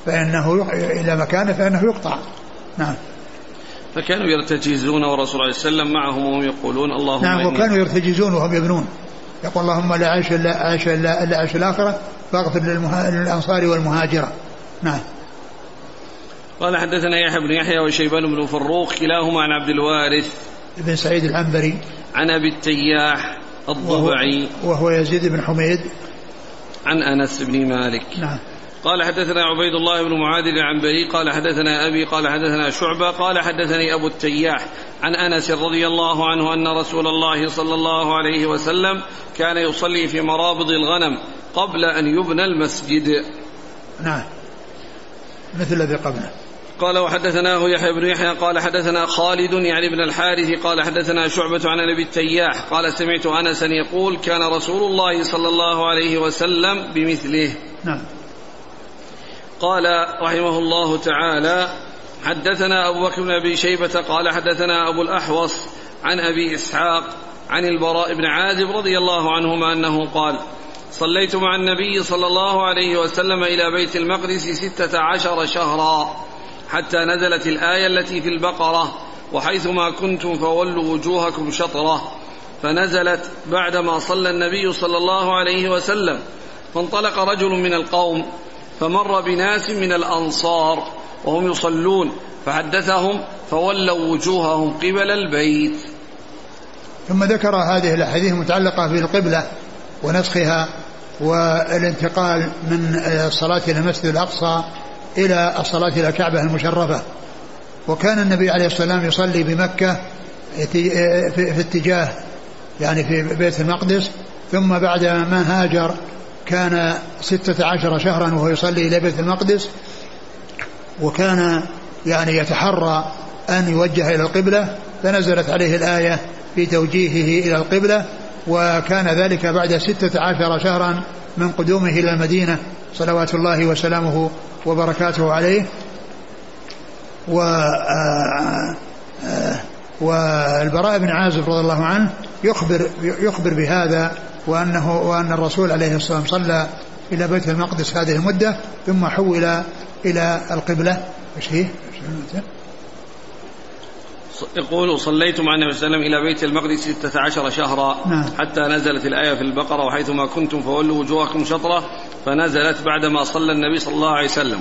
فإنه إلى مكانه فإنه يقطع. نعم. فكانوا يرتجزون ورسول الله صلى الله عليه وسلم معهم وهم يقولون اللهم نعم وكانوا يرتجزون وهم يبنون. يقول اللهم لا عيش الا عيش الا, إلا عيش الآخرة فاغفر للأنصار والمهاجرة. نعم. قال حدثنا يحيى بن يحيى وشيبان بن فروخ كلاهما عن عبد الوارث. بن سعيد العنبري. عن أبي التياح الضبعي. وهو, وهو يزيد بن حميد. عن أنس بن مالك. نعم. قال حدثنا عبيد الله بن معاذ العنبري قال حدثنا أبي قال حدثنا شعبة قال حدثني أبو التياح عن أنس رضي الله عنه أن رسول الله صلى الله عليه وسلم كان يصلي في مرابض الغنم قبل أن يبنى المسجد نعم مثل الذي قبله قال وحدثناه يحيى بن يحيى قال حدثنا خالد يعني ابن الحارث قال حدثنا شعبة عن أبي التياح قال سمعت أنسا يقول كان رسول الله صلى الله عليه وسلم بمثله. نعم. قال رحمه الله تعالى حدثنا أبو بكر بن أبي شيبة قال حدثنا أبو الأحوص عن أبي إسحاق عن البراء بن عازب رضي الله عنهما أنه قال صليت مع النبي صلى الله عليه وسلم إلى بيت المقدس ستة عشر شهرا حتى نزلت الآية التي في البقرة وحيثما كنتم فولوا وجوهكم شطرة. فنزلت بعدما صلى النبي صلى الله عليه وسلم. فانطلق رجل من القوم فمر بناس من الأنصار وهم يصلون فحدثهم فولوا وجوههم قبل البيت. ثم ذكر هذه الأحاديث المتعلقة بالقبلة ونسخها والانتقال من الصلاة إلى المسجد الأقصى إلى الصلاة إلى الكعبة المشرفة. وكان النبي عليه الصلاة والسلام يصلي بمكة في اتجاه يعني في بيت المقدس ثم بعد ما هاجر كان ستة عشر شهرا وهو يصلي إلى بيت المقدس وكان يعني يتحرى أن يوجه إلى القبلة فنزلت عليه الآية في توجيهه إلى القبلة وكان ذلك بعد ستة عشر شهرا من قدومه إلى المدينة. صلوات الله وسلامه وبركاته عليه. و آه، آه، والبراء بن عازب رضي الله عنه يخبر يخبر بهذا وأنه وأن الرسول عليه الصلاة والسلام صلى إلى بيت المقدس هذه المدة ثم حول إلى القبلة إيش هي؟ يقول صليت مع النبي صلى الله عليه وسلم إلى بيت المقدس ستة عشر شهرا نعم. حتى نزلت الآية في البقرة وحيثما كنتم فولوا وجوهكم شطرة فنزلت بعدما صلى النبي صلى الله عليه وسلم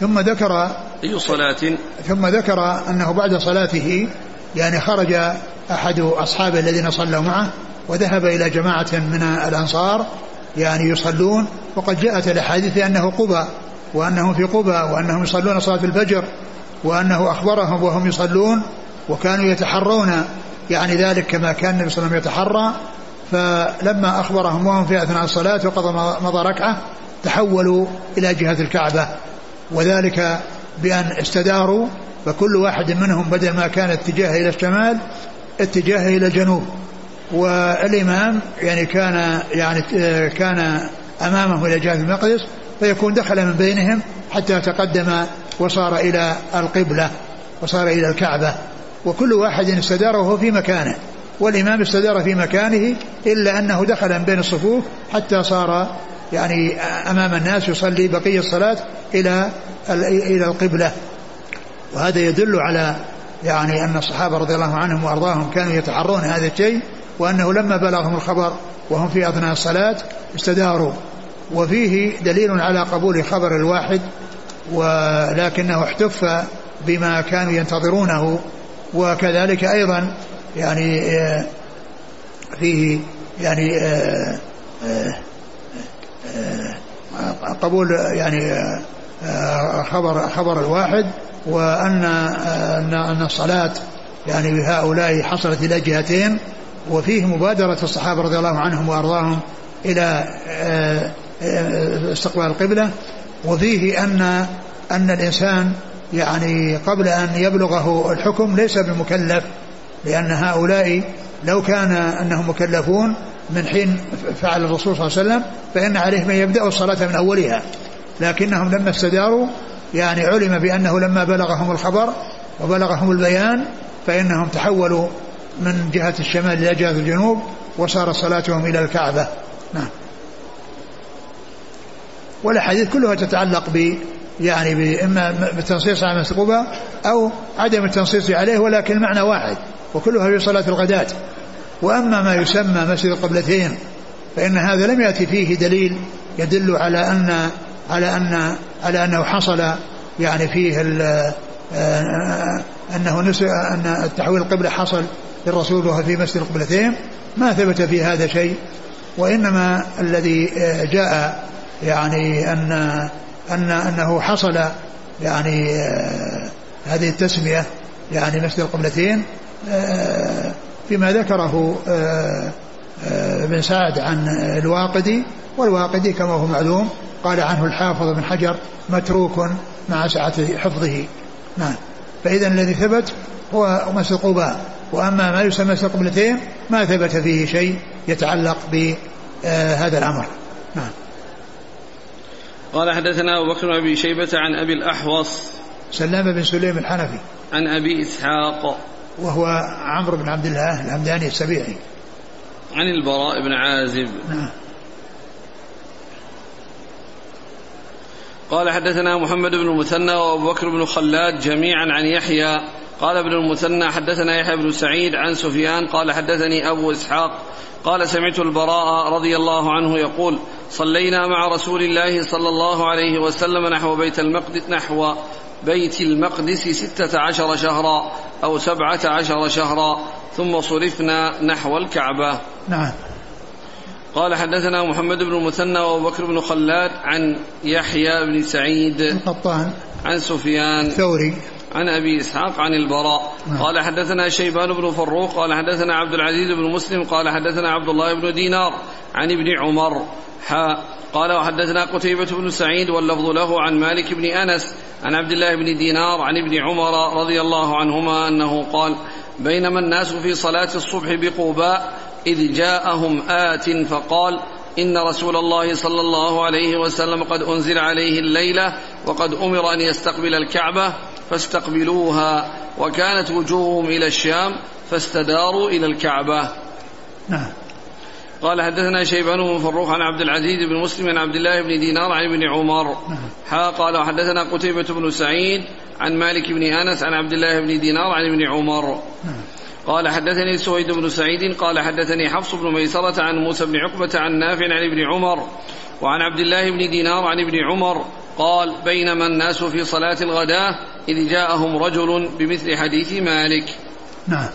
ثم ذكر أي صلاة ثم ذكر أنه بعد صلاته يعني خرج أحد أصحابه الذين صلوا معه وذهب إلى جماعة من الأنصار يعني يصلون وقد جاءت الأحاديث أنه قبى وأنهم في قبى وأنهم يصلون صلاة الفجر وأنه أخبرهم وهم يصلون وكانوا يتحرون يعني ذلك كما كان النبي صلى الله عليه وسلم يتحرى. فلما أخبرهم وهم في أثناء الصلاة وقضى مضى ركعة تحولوا إلى جهة الكعبة. وذلك بأن استداروا فكل واحد منهم بدل ما كان اتجاهه إلى الشمال اتجاهه إلى الجنوب. والإمام يعني كان يعني كان أمامه إلى جهة المقدس فيكون دخل من بينهم حتى تقدم وصار إلى القبلة وصار إلى الكعبة. وكل واحد استدار وهو في مكانه والإمام استدار في مكانه إلا أنه دخل من بين الصفوف حتى صار يعني أمام الناس يصلي بقية الصلاة إلى إلى القبلة. وهذا يدل على يعني أن الصحابة رضي الله عنهم وأرضاهم كانوا يتحرون هذا الشيء وأنه لما بلغهم الخبر وهم في أثناء الصلاة استداروا. وفيه دليل على قبول خبر الواحد ولكنه احتف بما كانوا ينتظرونه. وكذلك أيضا يعني آه، فيه يعني آه، آه، قبول يعني خبر خبر الواحد. وأن أن الصلاة يعني بهؤلاء حصلت إلى جهتين وفيه مبادرة الصحابة رضي الله عنهم وأرضاهم إلى استقبال القبلة وفيه أن أن الإنسان يعني قبل أن يبلغه الحكم ليس بمكلف لأن هؤلاء لو كان أنهم مكلفون من حين فعل الرسول صلى الله عليه وسلم فإن عليهم أن يبدأوا الصلاة من أولها. لكنهم لما استداروا يعني علم بأنه لما بلغهم الخبر وبلغهم البيان فإنهم تحولوا من جهة الشمال إلى جهة الجنوب وصار صلاتهم إلى الكعبة. نعم. والأحاديث كلها تتعلق ب يعني إما بالتنصيص على مسقوبة أو عدم التنصيص عليه ولكن المعنى واحد وكلها في صلاة الغداة. وأما ما يسمى مسجد القبلتين فإن هذا لم يأتي فيه دليل يدل على أن على أن على أنه حصل يعني فيه آه، أنه أن التحويل القبلة حصل للرسول وهو في مسجد القبلتين ما ثبت في هذا شيء. وإنما الذي آه، جاء يعني أن أن أنه حصل يعني آه، هذه التسمية يعني مسجد القبلتين آه، فيما ذكره ابن سعد عن الواقدي والواقدي كما هو معلوم قال عنه الحافظ بن حجر متروك مع سعة حفظه. نعم. فإذا الذي ثبت هو مسجد قباء وأما ما يسمى القبلتين ما ثبت فيه شيء يتعلق بهذا الأمر. نعم. قال حدثنا أبو بكر أبي شيبة عن أبي الأحوص سلام بن سليم الحنفي. عن أبي إسحاق وهو عمرو بن عبد الله الهمداني السبيعي. عن البراء بن عازب. نعم. قال حدثنا محمد بن المثنى وأبو بكر بن خلاد جميعا عن يحيى. قال ابن المثنى حدثنا يحيى بن سعيد عن سفيان. قال حدثني أبو إسحاق. قال سمعت البراء رضي الله عنه يقول صلينا مع رسول الله صلى الله عليه وسلم نحو بيت المقدس نحو بيت المقدس ستة عشر شهرا أو سبعة عشر شهرا ثم صرفنا نحو الكعبة. نعم. قال حدثنا محمد بن المثنى وأبو بكر بن خلاد عن يحيى بن سعيد القطان عن سفيان الثوري. عن أبي إسحاق عن البراء. نعم. قال حدثنا شيبان بن فروق قال حدثنا عبد العزيز بن مسلم قال حدثنا عبد الله بن دينار عن ابن عمر. حا قال وحدثنا قتيبة بن سعيد واللفظ له عن مالك بن أنس عن عبد الله بن دينار عن ابن عمر رضي الله عنهما أنه قال بينما الناس في صلاة الصبح بقوباء إذ جاءهم آت فقال إن رسول الله صلى الله عليه وسلم قد أنزل عليه الليلة وقد أمر أن يستقبل الكعبة فاستقبلوها وكانت وجوههم إلى الشام فاستداروا إلى الكعبة نعم قال حدثنا شيبان بن فروخ عن عبد العزيز بن مسلم عن عبد الله بن دينار عن ابن عمر نعم. ها قال وحدثنا قتيبة بن سعيد عن مالك بن أنس عن عبد الله بن دينار عن ابن عمر نعم. قال حدثني سويد بن سعيد قال حدثني حفص بن ميسرة عن موسى بن عقبة عن نافع عن ابن عمر وعن عبد الله بن دينار عن ابن عمر قال بينما الناس في صلاة الغداة إذ جاءهم رجل بمثل حديث مالك. نعم.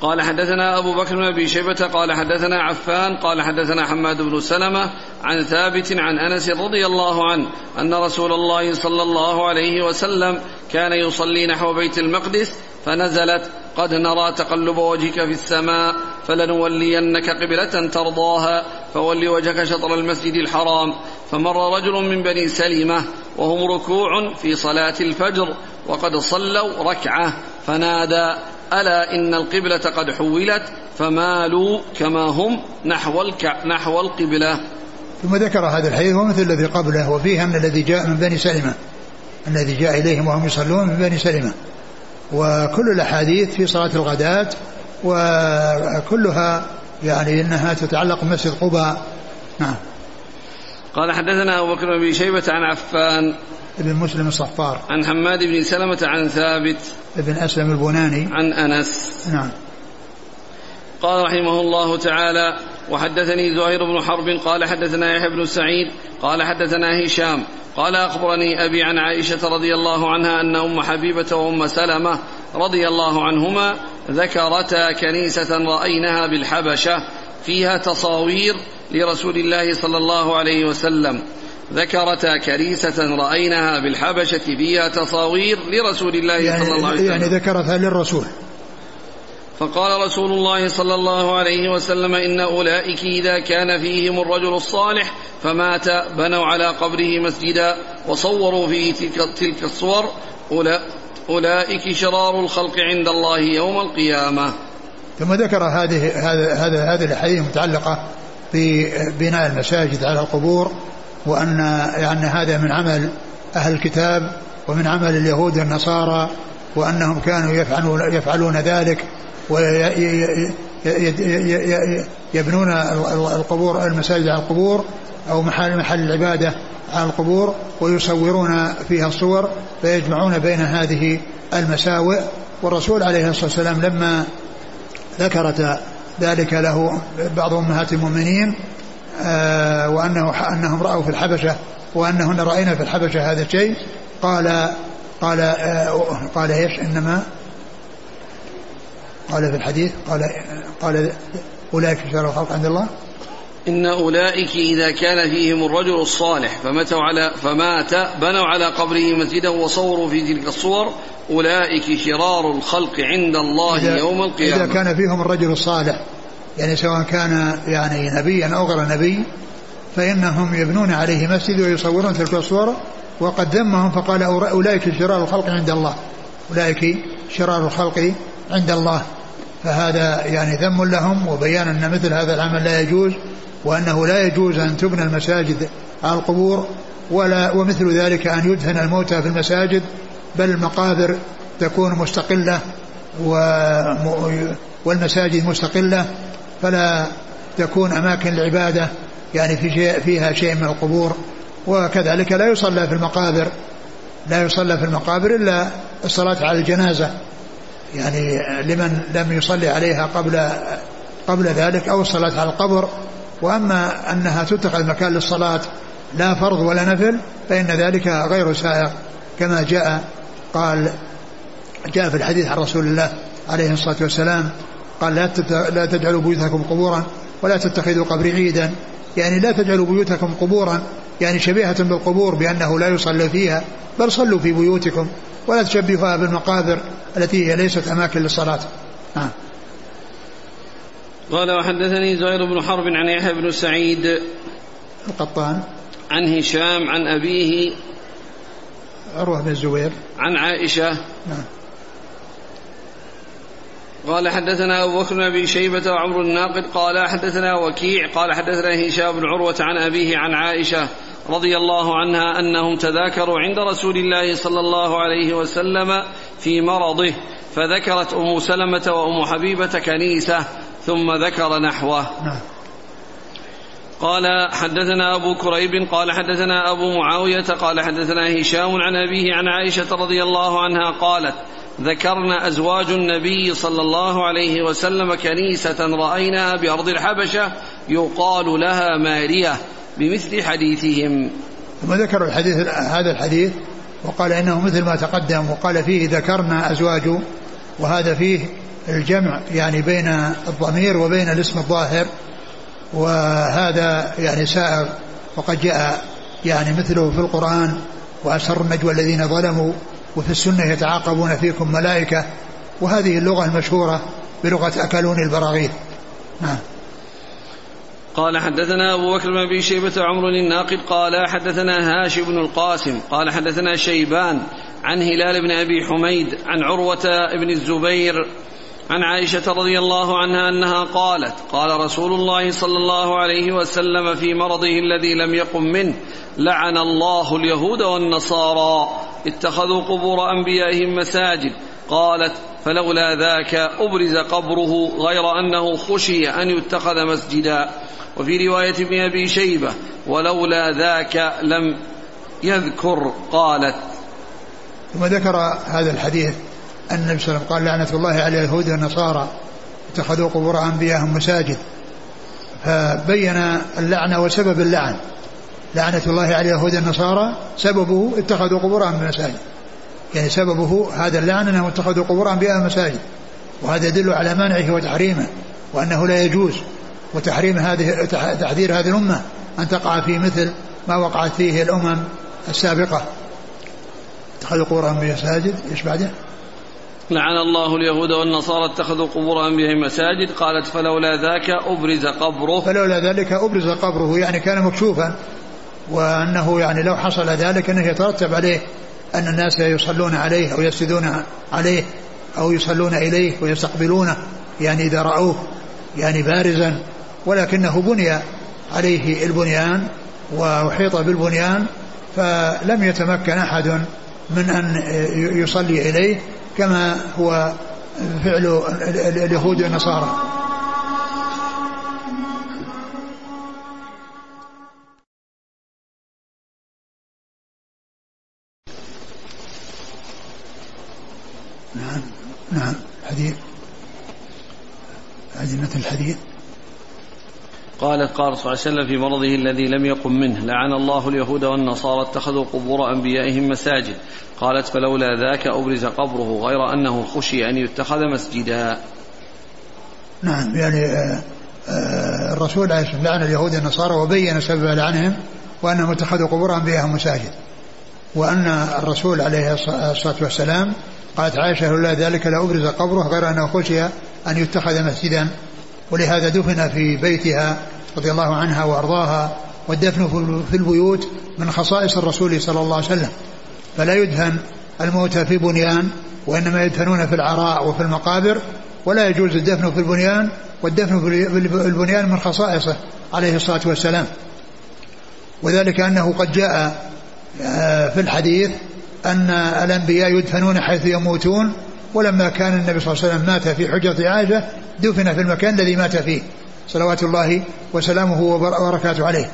قال حدثنا أبو بكر بن أبي شيبة قال حدثنا عفان قال حدثنا حماد بن سلمة عن ثابت عن أنس رضي الله عنه أن رسول الله صلى الله عليه وسلم كان يصلي نحو بيت المقدس فنزلت قد نرى تقلب وجهك في السماء فلنولينك قبلة ترضاها فول وجهك شطر المسجد الحرام. فمر رجل من بني سلمة وهم ركوع في صلاة الفجر وقد صلوا ركعة فنادى ألا إن القبلة قد حولت؟ فمالوا كما هم نحو الكع نحو القبلة. ثم ذكر هذا الحديث ومثل الذي قبله وفيه أن الذي جاء من بني سلمة الذي جاء إليهم وهم يصلون من بني سلمة. وكل الأحاديث في صلاة الغداة وكلها يعني إنها تتعلق بمسجد قباء. نعم. قال حدثنا أبو بكر بن شيبة عن عفان ابن مسلم الصفار. عن حماد بن سلمة عن ثابت ابن أسلم البناني. عن أنس. نعم. قال رحمه الله تعالى وحدثني زهير بن حرب قال حدثنا يحيى بن سعيد قال حدثنا هشام قال أخبرني أبي عن عائشة رضي الله عنها أن أم حبيبة وأم سلمة رضي الله عنهما ذكرتا كنيسة رأيناها بالحبشة فيها تصاوير لرسول الله صلى الله عليه وسلم. ذكرتا كنيسة رأيناها بالحبشة فيها تصاوير لرسول الله يعني صلى الله عليه وسلم. يعني ذكرتها للرسول. فقال رسول الله صلى الله عليه وسلم إن أولئك إذا كان فيهم الرجل الصالح فمات بنوا على قبره مسجدا وصوروا فيه تلك, تلك الصور أولئك شرار الخلق عند الله يوم القيامة. ثم ذكر هذه هذا هذه الأحاديث المتعلقة ببناء المساجد على القبور وأن يعني هذا من عمل أهل الكتاب ومن عمل اليهود والنصارى وأنهم كانوا يفعلون يفعلون ذلك. ويبنون القبور المساجد على القبور أو محل محل العبادة على القبور ويصورون فيها الصور فيجمعون بين هذه المساوئ. والرسول عليه الصلاة والسلام لما ذكرت ذلك له بعض أمهات المؤمنين آه، وأنه أنهم رأوا في الحبشة وأنهن رأينا في الحبشة هذا الشيء قال قال آه، قال إيش؟ إنما قال في الحديث قال قال أولئك شر الخلق عند الله؟ إن أولئك إذا كان فيهم الرجل الصالح فماتوا على فمات بنوا على قبره مسجدا وصوروا في تلك الصور أولئك شرار الخلق عند الله يوم القيامة. إذا كان فيهم الرجل الصالح يعني سواء كان يعني نبيا أو غير نبي فإنهم يبنون عليه مسجد ويصورون تلك الصور وقد ذمهم فقال أولئك شرار الخلق عند الله. أولئك شرار الخلق عند الله. فهذا يعني ذم لهم وبيان أن مثل هذا العمل لا يجوز وأنه لا يجوز أن تبنى المساجد على القبور ولا ومثل ذلك أن يدفن الموتى في المساجد بل المقابر تكون مستقلة والمساجد مستقلة فلا تكون أماكن العبادة يعني في شيء فيها شيء من القبور وكذلك لا يصلى في المقابر لا يصلى في المقابر إلا الصلاة على الجنازة. يعني لمن لم يصلي عليها قبل قبل ذلك أو الصلاة على القبر. وأما أنها تتخذ مكان للصلاة لا فرض ولا نفل فإن ذلك غير سائغ. كما جاء قال جاء في الحديث عن رسول الله عليه الصلاة والسلام قال لا لا تجعلوا بيوتكم قبورا ولا تتخذوا قبري عيدا. يعني لا تجعلوا بيوتكم قبورا يعني شبيهة بالقبور بأنه لا يصلى فيها بل صلوا في بيوتكم ولا تشبهوها بالمقابر التي هي ليست أماكن للصلاة. نعم قال وحدثني زهير بن حرب عن يحيى بن سعيد القطان. عن هشام عن أبيه عروة بن الزبير. عن عائشة. نعم قال حدثنا أبو بكر بن أبي شيبة وعمر الناقد قال حدثنا وكيع. قال حدثنا هشام بن عروة عن أبيه عن عائشة. رضي الله عنها أنهم تذاكروا عند رسول الله صلى الله عليه وسلم في مرضه فذكرت أم سلمة وأم حبيبة كنيسة ثم ذكر نحوه. نعم. قال حدثنا أبو كريب قال حدثنا أبو معاوية قال حدثنا هشام عن أبيه عن عائشة رضي الله عنها قالت ذكرنا أزواج النبي صلى الله عليه وسلم كنيسة رأيناها بأرض الحبشة يقال لها مارية. بمثل حديثهم. ثم ذكر الحديث هذا الحديث وقال إنه مثل ما تقدم وقال فيه ذكرنا أزواج وهذا فيه الجمع يعني بين الضمير وبين الاسم الظاهر وهذا يعني سائغ وقد جاء يعني مثله في القرآن وأسر النجوى الذين ظلموا وفي السنة يتعاقبون فيكم ملائكة وهذه اللغة المشهورة بلغة أكلون البراغيث. نعم. قال حدثنا أبو بكر بن أبي شيبة عمر الناقد قال حدثنا هاشم بن القاسم قال حدثنا شيبان عن هلال بن أبي حميد عن عروة بن الزبير عن عائشة رضي الله عنها أنها قالت قال رسول الله صلى الله عليه وسلم في مرضه الذي لم يقم منه لعن الله اليهود والنصارى اتخذوا قبور أنبيائهم مساجد قالت فلولا ذاك أبرز قبره غير أنه خشي أن يتخذ مسجدا وفي رواية ابن أبي شيبة ولولا ذاك لم يذكر قالت. ثم ذكر هذا الحديث أن النبي صلى الله عليه وسلم قال لعنة الله على اليهود والنصارى اتخذوا قبور أنبيائهم مساجد. فبين اللعنة وسبب اللعن. لعنة الله على اليهود والنصارى سببه اتخذوا قبور أنبيائهم مساجد. يعني سببه هذا اللعن أنهم اتخذوا قبور أنبيائهم مساجد. وهذا يدل على منعه وتحريمه وأنه لا يجوز. وتحريم هذه تحذير هذه الأمة أن تقع في مثل ما وقعت فيه الأمم السابقة. اتخذوا قبور أنبياء مساجد إيش بعده؟ لعن الله اليهود والنصارى اتخذوا قبور انبيائهم مساجد قالت فلولا ذاك أبرز قبره. فلولا ذلك أبرز قبره يعني كان مكشوفا وأنه يعني لو حصل ذلك أنه يترتب عليه أن الناس يصلون عليه أو يسجدون عليه أو يصلون إليه ويستقبلونه يعني إذا رأوه يعني بارزا. ولكنه بني عليه البنيان وأحيط بالبنيان فلم يتمكن أحد من أن يصلي إليه كما هو فعل اليهود والنصارى. نعم نعم حديث. مثل الحديث. قالت قال صلى الله عليه وسلم في مرضه الذي لم يقم منه لعن الله اليهود والنصارى اتخذوا قبور أنبيائهم مساجد. قالت فلولا ذاك أبرز قبره غير أنه خشي أن يتخذ مسجدا. نعم يعني آه، آه، الرسول عليه الصلاة لعن اليهود والنصارى وبين سبب لعنهم وأنهم اتخذوا قبور أنبيائهم مساجد. وأن الرسول عليه الصلاة والسلام قالت عائشة لولا ذلك لأبرز قبره غير أنه خشي أن يتخذ مسجدا. ولهذا دفن في بيتها رضي الله عنها وأرضاها والدفن في البيوت من خصائص الرسول صلى الله عليه وسلم. فلا يدفن الموتى في بنيان وإنما يدفنون في العراء وفي المقابر ولا يجوز الدفن في البنيان والدفن في البنيان من خصائصه عليه الصلاة والسلام. وذلك أنه قد جاء آه، في الحديث أن الأنبياء يدفنون حيث يموتون ولما كان النبي صلى الله عليه وسلم مات في حجرة عائشة دفن في المكان الذي مات فيه. صلوات الله وسلامه وبركاته عليه.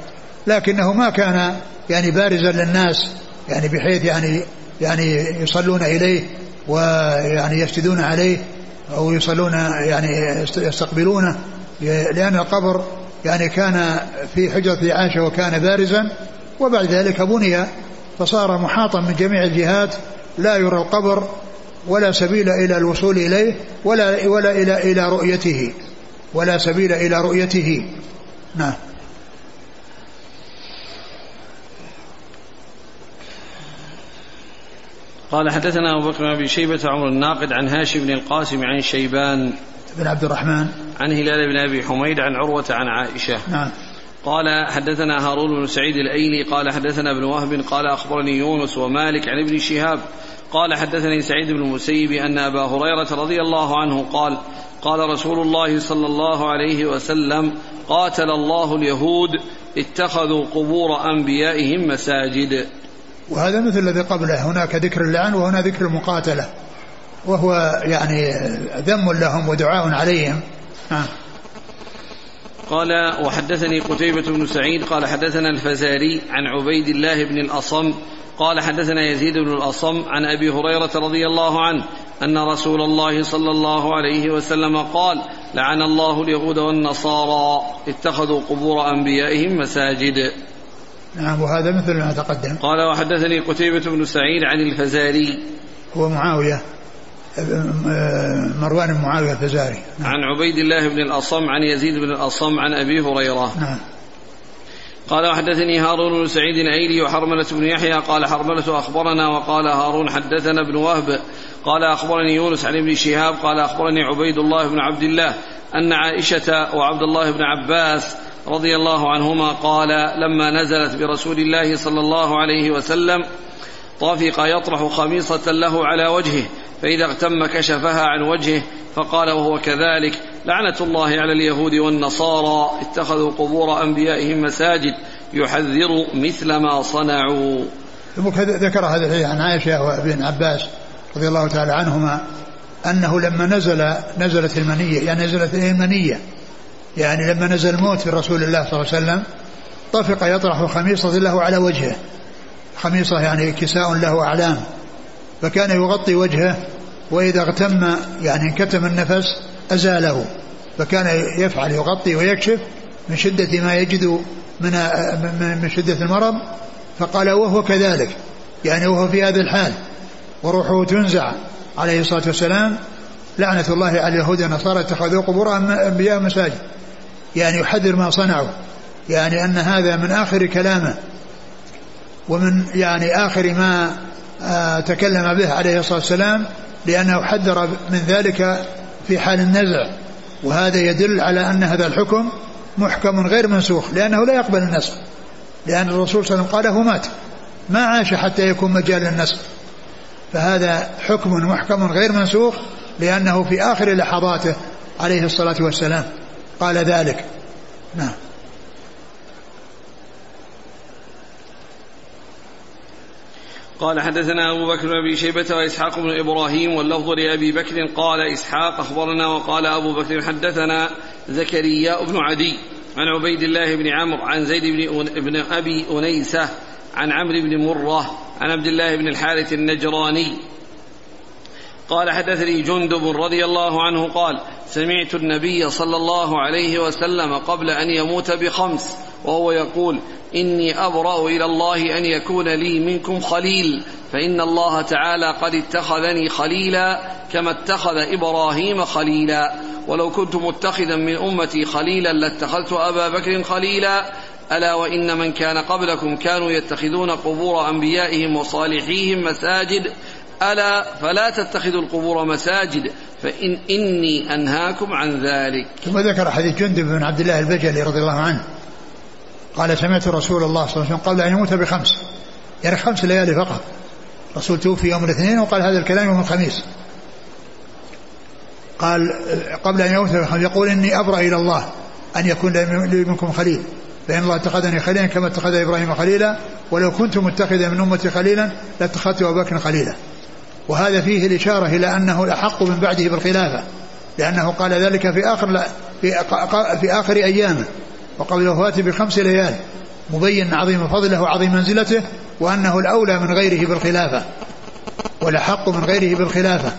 لكنه ما كان يعني بارزا للناس يعني بحيث يعني يعني يصلون إليه ويعني يسجدون عليه أو يصلون يعني يستقبلونه لأن القبر يعني كان في حجرة عائشة وكان بارزا. وبعد ذلك بني فصار محاطا من جميع الجهات لا يرى القبر ولا سبيل إلى الوصول إليه ولا ولا إلى إلى رؤيته. ولا سبيل إلى رؤيته. نعم. قال حدثنا أبو بكر بن أبي شيبة عمر الناقد عن هاشم بن القاسم عن شيبان بن عبد الرحمن. عن هلال بن أبي حميد عن عروة عن عائشة. نعم. قال حدثنا هارون بن سعيد الأيلي قال حدثنا ابن وهب قال أخبرني يونس ومالك عن ابن شهاب قال حدثني سعيد بن المسيب أن أبا هريرة رضي الله عنه قال قال رسول الله صلى الله عليه وسلم قاتل الله اليهود اتخذوا قبور أنبيائهم مساجد. وهذا مثل الذي قبله. هناك ذكر اللعن وهنا ذكر المقاتلة. وهو يعني ذم لهم ودعاء عليهم. آه. قال وحدثني قتيبة بن سعيد قال حدثنا الفزاري عن عبيد الله بن الأصم قال حدثنا يزيد بن الأصم عن أبي هريرة رضي الله عنه أن رسول الله صلى الله عليه وسلم قال لعن الله اليهود والنصارى اتخذوا قبور أنبيائهم مساجد. نعم وهذا مثل ما تقدم. قال وحدثني قتيبة بن سعيد عن الفزاري. هو معاوية مروان بن معاوية الفزاري. نعم. عن عبيد الله بن الأصم عن يزيد بن الأصم عن أبي هريرة. نعم. قال وحدثني هارون بن سعيد الايلي وحرملة بن يحيى قال حرملة أخبرنا وقال هارون حدثنا ابن وهب قال أخبرني يونس عن ابن شهاب قال أخبرني عبيد الله بن عبد الله أن عائشة وعبد الله بن عباس رضي الله عنهما قال لما نزلت برسول الله صلى الله عليه وسلم طافق يطرح خميصة له على وجهه فإذا اغتم كشفها عن وجهه فقال وهو كذلك لعنة الله على اليهود والنصارى. اتخذوا قبور أنبيائهم مساجد. يحذر مثل ما صنعوا. ثم ذكر هذا الحديث عن عائشة وابن عباس رضي الله تعالى عنهما أنه لما نزل نزلت المنية يعني نزلت المنية. يعني لما نزل الموت في رسول الله صلى الله عليه وسلم طفق يطرح خميصة له على وجهه. خميصة يعني كساء له أعلام. فكان يغطي وجهه وإذا اغتم يعني انكتم النفس أزاله فكان يفعل يغطي ويكشف من شدة ما يجد من من شدة المرض فقال وهو كذلك يعني وهو في هذا الحال وروحه تنزع عليه الصلاة والسلام لعنة الله على اليهود والنصارى اتخذوا قبور أنبياء مساجد يعني يحذر ما صنعوا يعني أن هذا من آخر كلامه ومن يعني آخر ما آه، تكلم به عليه الصلاة والسلام لأنه حذر من ذلك في حال النزع وهذا يدل على أن هذا الحكم محكم غير منسوخ لأنه لا يقبل النسخ لأن الرسول صلى الله عليه وسلم قال مات ما عاش حتى يكون مجال للنسخ فهذا حكم محكم غير منسوخ لأنه في آخر لحظاته عليه الصلاة والسلام قال ذلك. نعم. قال حدثنا أبو بكر بن أبي شيبة وإسحاق بن إبراهيم واللفظ لأبي بكر قال إسحاق أخبرنا وقال أبو بكر حدثنا زكريا بن عدي عن عبيد الله بن عمرو عن زيد بن, بن أبي أنيسة عن عمرو بن مرة عن عبد الله بن الحارث النجراني. قال حدثني جندب رضي الله عنه قال سمعت النبي صلى الله عليه وسلم قبل أن يموت بخمس وهو يقول إني أبرأ إلى الله أن يكون لي منكم خليل فإن الله تعالى قد اتخذني خليلا كما اتخذ إبراهيم خليلا. ولو كنت متخذا من أمتي خليلا لاتخذت أبا بكر خليلا. ألا وإن من كان قبلكم كانوا يتخذون قبور أنبيائهم وصالحيهم مساجد. ألا فلا تتخذوا القبور مساجد فإن إني أنهاكم عن ذلك. ثم ذكر حديث جندب بن عبد الله البجلي رضي الله عنه. قال سمعت رسول الله صلى الله عليه وسلم قبل أن يموت بخمس يعني خمس ليالي فقط. رسول توفي يوم الاثنين وقال هذا الكلام يوم الخميس. قال قبل أن يموت بخمس يقول إني أبرأ إلى الله أن يكون لي منكم خليل فإن الله اتخذني خليلا كما اتخذ إبراهيم خليلا ولو كنت متخذا من أمتي خليلا لاتخذت أبا بكر خليلا. وهذا فيه الإشارة إلى أنه الأحق من بعده بالخلافة لأنه قال ذلك في آخر في آخر أيامه. وقبل وفاته بخمس ليال مبين عظيم فضله وعظيم منزلته وأنه الأولى من غيره بالخلافة والأحق من غيره بالخلافة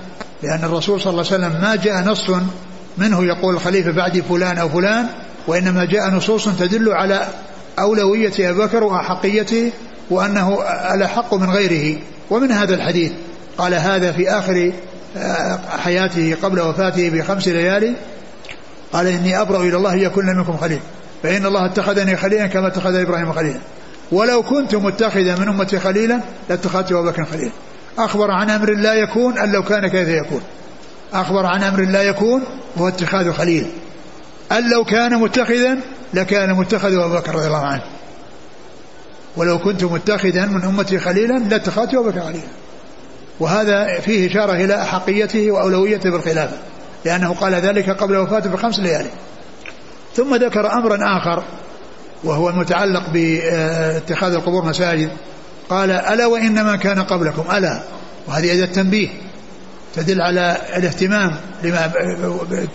لأن الرسول صلى الله عليه وسلم ما جاء نص منه يقول الخليفة بعد فلان أو فلان وإنما جاء نصوص تدل على أولوية أبي بكر وأحقيته وأنه الأحق من غيره ومن هذا الحديث قال هذا في آخر آه، حياته قبل وفاته بخمس ليالي قال إني أبرأ إلى الله يكون منكم خليل فإن الله اتخذني خليلا كما اتخذ إبراهيم خليلا. ولو كنت متخذا من أمتي خليلا لاتخذت أبا بكر خليلا. أخبر عن أمر لا يكون أن لو كان كيف يكون. أخبر عن أمر لا يكون وهو اتخاذ خليل أن لو كان متخذا لكان متخذ أبو بكر رضي الله عنه. ولو كنت متخذا من أمتي خليلا لاتخذت أبو بكر خليلا. وهذا فيه إشارة إلى أحقيته وأولويته بالخلافة. لأنه قال ذلك قبل وفاته بخمس ليالي. ثم ذكر أمرا آخر وهو المتعلق باتخاذ القبور مساجد. قال ألا وإنما كان قبلكم. ألا. وهذه أداة تنبيه تدل على الاهتمام لما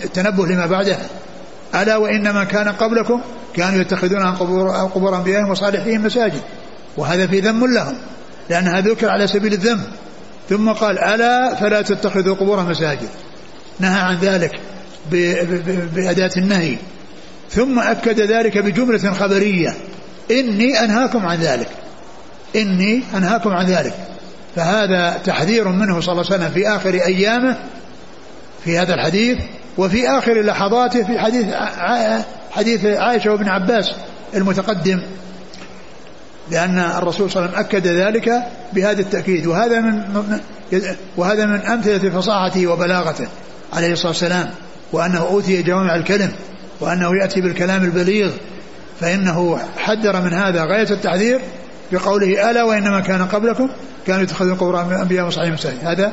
التنبه لما بعدها ألا وإنما كان قبلكم. كانوا يتخذون عن قبور, قبور أنبيائهم وصالحين مساجد وهذا في ذم لهم لأن هذا ذكر على سبيل الذم. ثم قال ألا فلا تتخذوا قبور مساجد. نهى عن ذلك بأداة النهي. ثم أكد ذلك بجملة خبرية. إني أنهاكم عن ذلك. إني أنهاكم عن ذلك. فهذا تحذير منه صلى الله عليه وسلم في آخر أيامه في هذا الحديث وفي آخر لحظاته في حديث حديث عائشة وابن عباس المتقدم. لأن الرسول صلى الله عليه وسلم أكد ذلك بهذا التأكيد. وهذا من وهذا من أمثلة فصاحته وبلاغته عليه الصلاة والسلام وأنه أوتي جوامع الكلم. وأنه يأتي بالكلام البليغ فإنه حذر من هذا. غاية التحذير بقوله ألا وإنما كان قبلكم كانوا يتخذون قبور أنبياء وصحيح مساجد هذا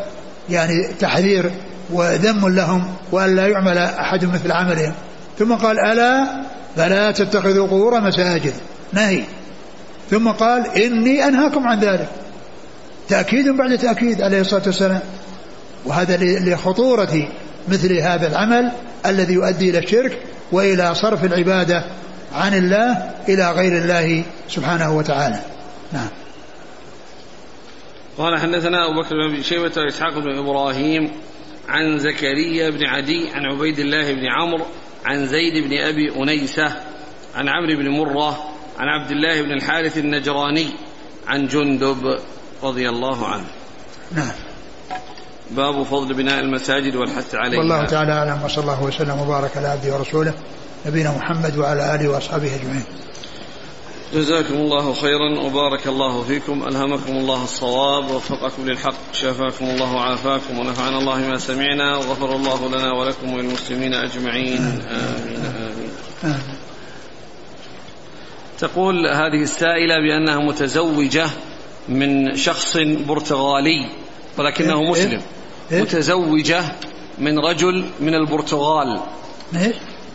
يعني تحذير وذم لهم وأن لا يعمل أحد مثل عملهم. ثم قال ألا فلا تتخذوا قبور مساجد. نهي. ثم قال إني أنهاكم عن ذلك. تأكيد بعد تأكيد عليه الصلاة والسلام. وهذا لخطورة مثل هذا العمل الذي يؤدي إلى الشرك وإلى صرف العبادة عن الله إلى غير الله سبحانه وتعالى. نعم. قال حدثنا أبو بكر بن شيبة وإسحاق بن إبراهيم عن زكريا بن عدي عن عبيد الله بن عمرو عن زيد بن أبي أنيسة عن عمرو بن مرة عن عبد الله بن الحارث النجراني عن جندب رضي الله عنه. نعم. باب فضل بناء المساجد والحث عليها والله تعالى أعلم وصلى الله وسلم وبارك على عبده ورسوله نبينا محمد وعلى آله وأصحابه أجمعين. جزاكم الله خيرا وبارك الله فيكم ألهمكم الله الصواب ووفقكم للحق شفاكم الله وعافاكم ونفعنا الله ما سمعنا وغفر الله لنا ولكم وللمسلمين أجمعين آمين آمين, آمين. تقول هذه السائلة بأنها متزوجة من شخص برتغالي ولكنه إيه؟ مسلم إيه؟ متزوجة من رجل من البرتغال إيه؟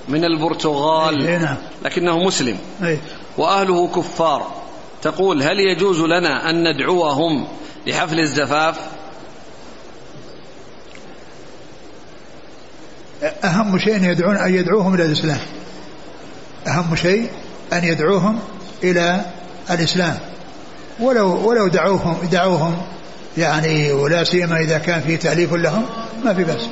من البرتغال إيه نعم. لكنه مسلم إيه؟ وأهله كفار تقول هل يجوز لنا أن ندعوهم لحفل الزفاف أهم شيء أن يدعون أن يدعوهم إلى الإسلام أهم شيء أن يدعوهم إلى الإسلام ولو ولو دعوهم دعوهم يعني ولا سيما إذا كان في تأليف لهم ما في بأس.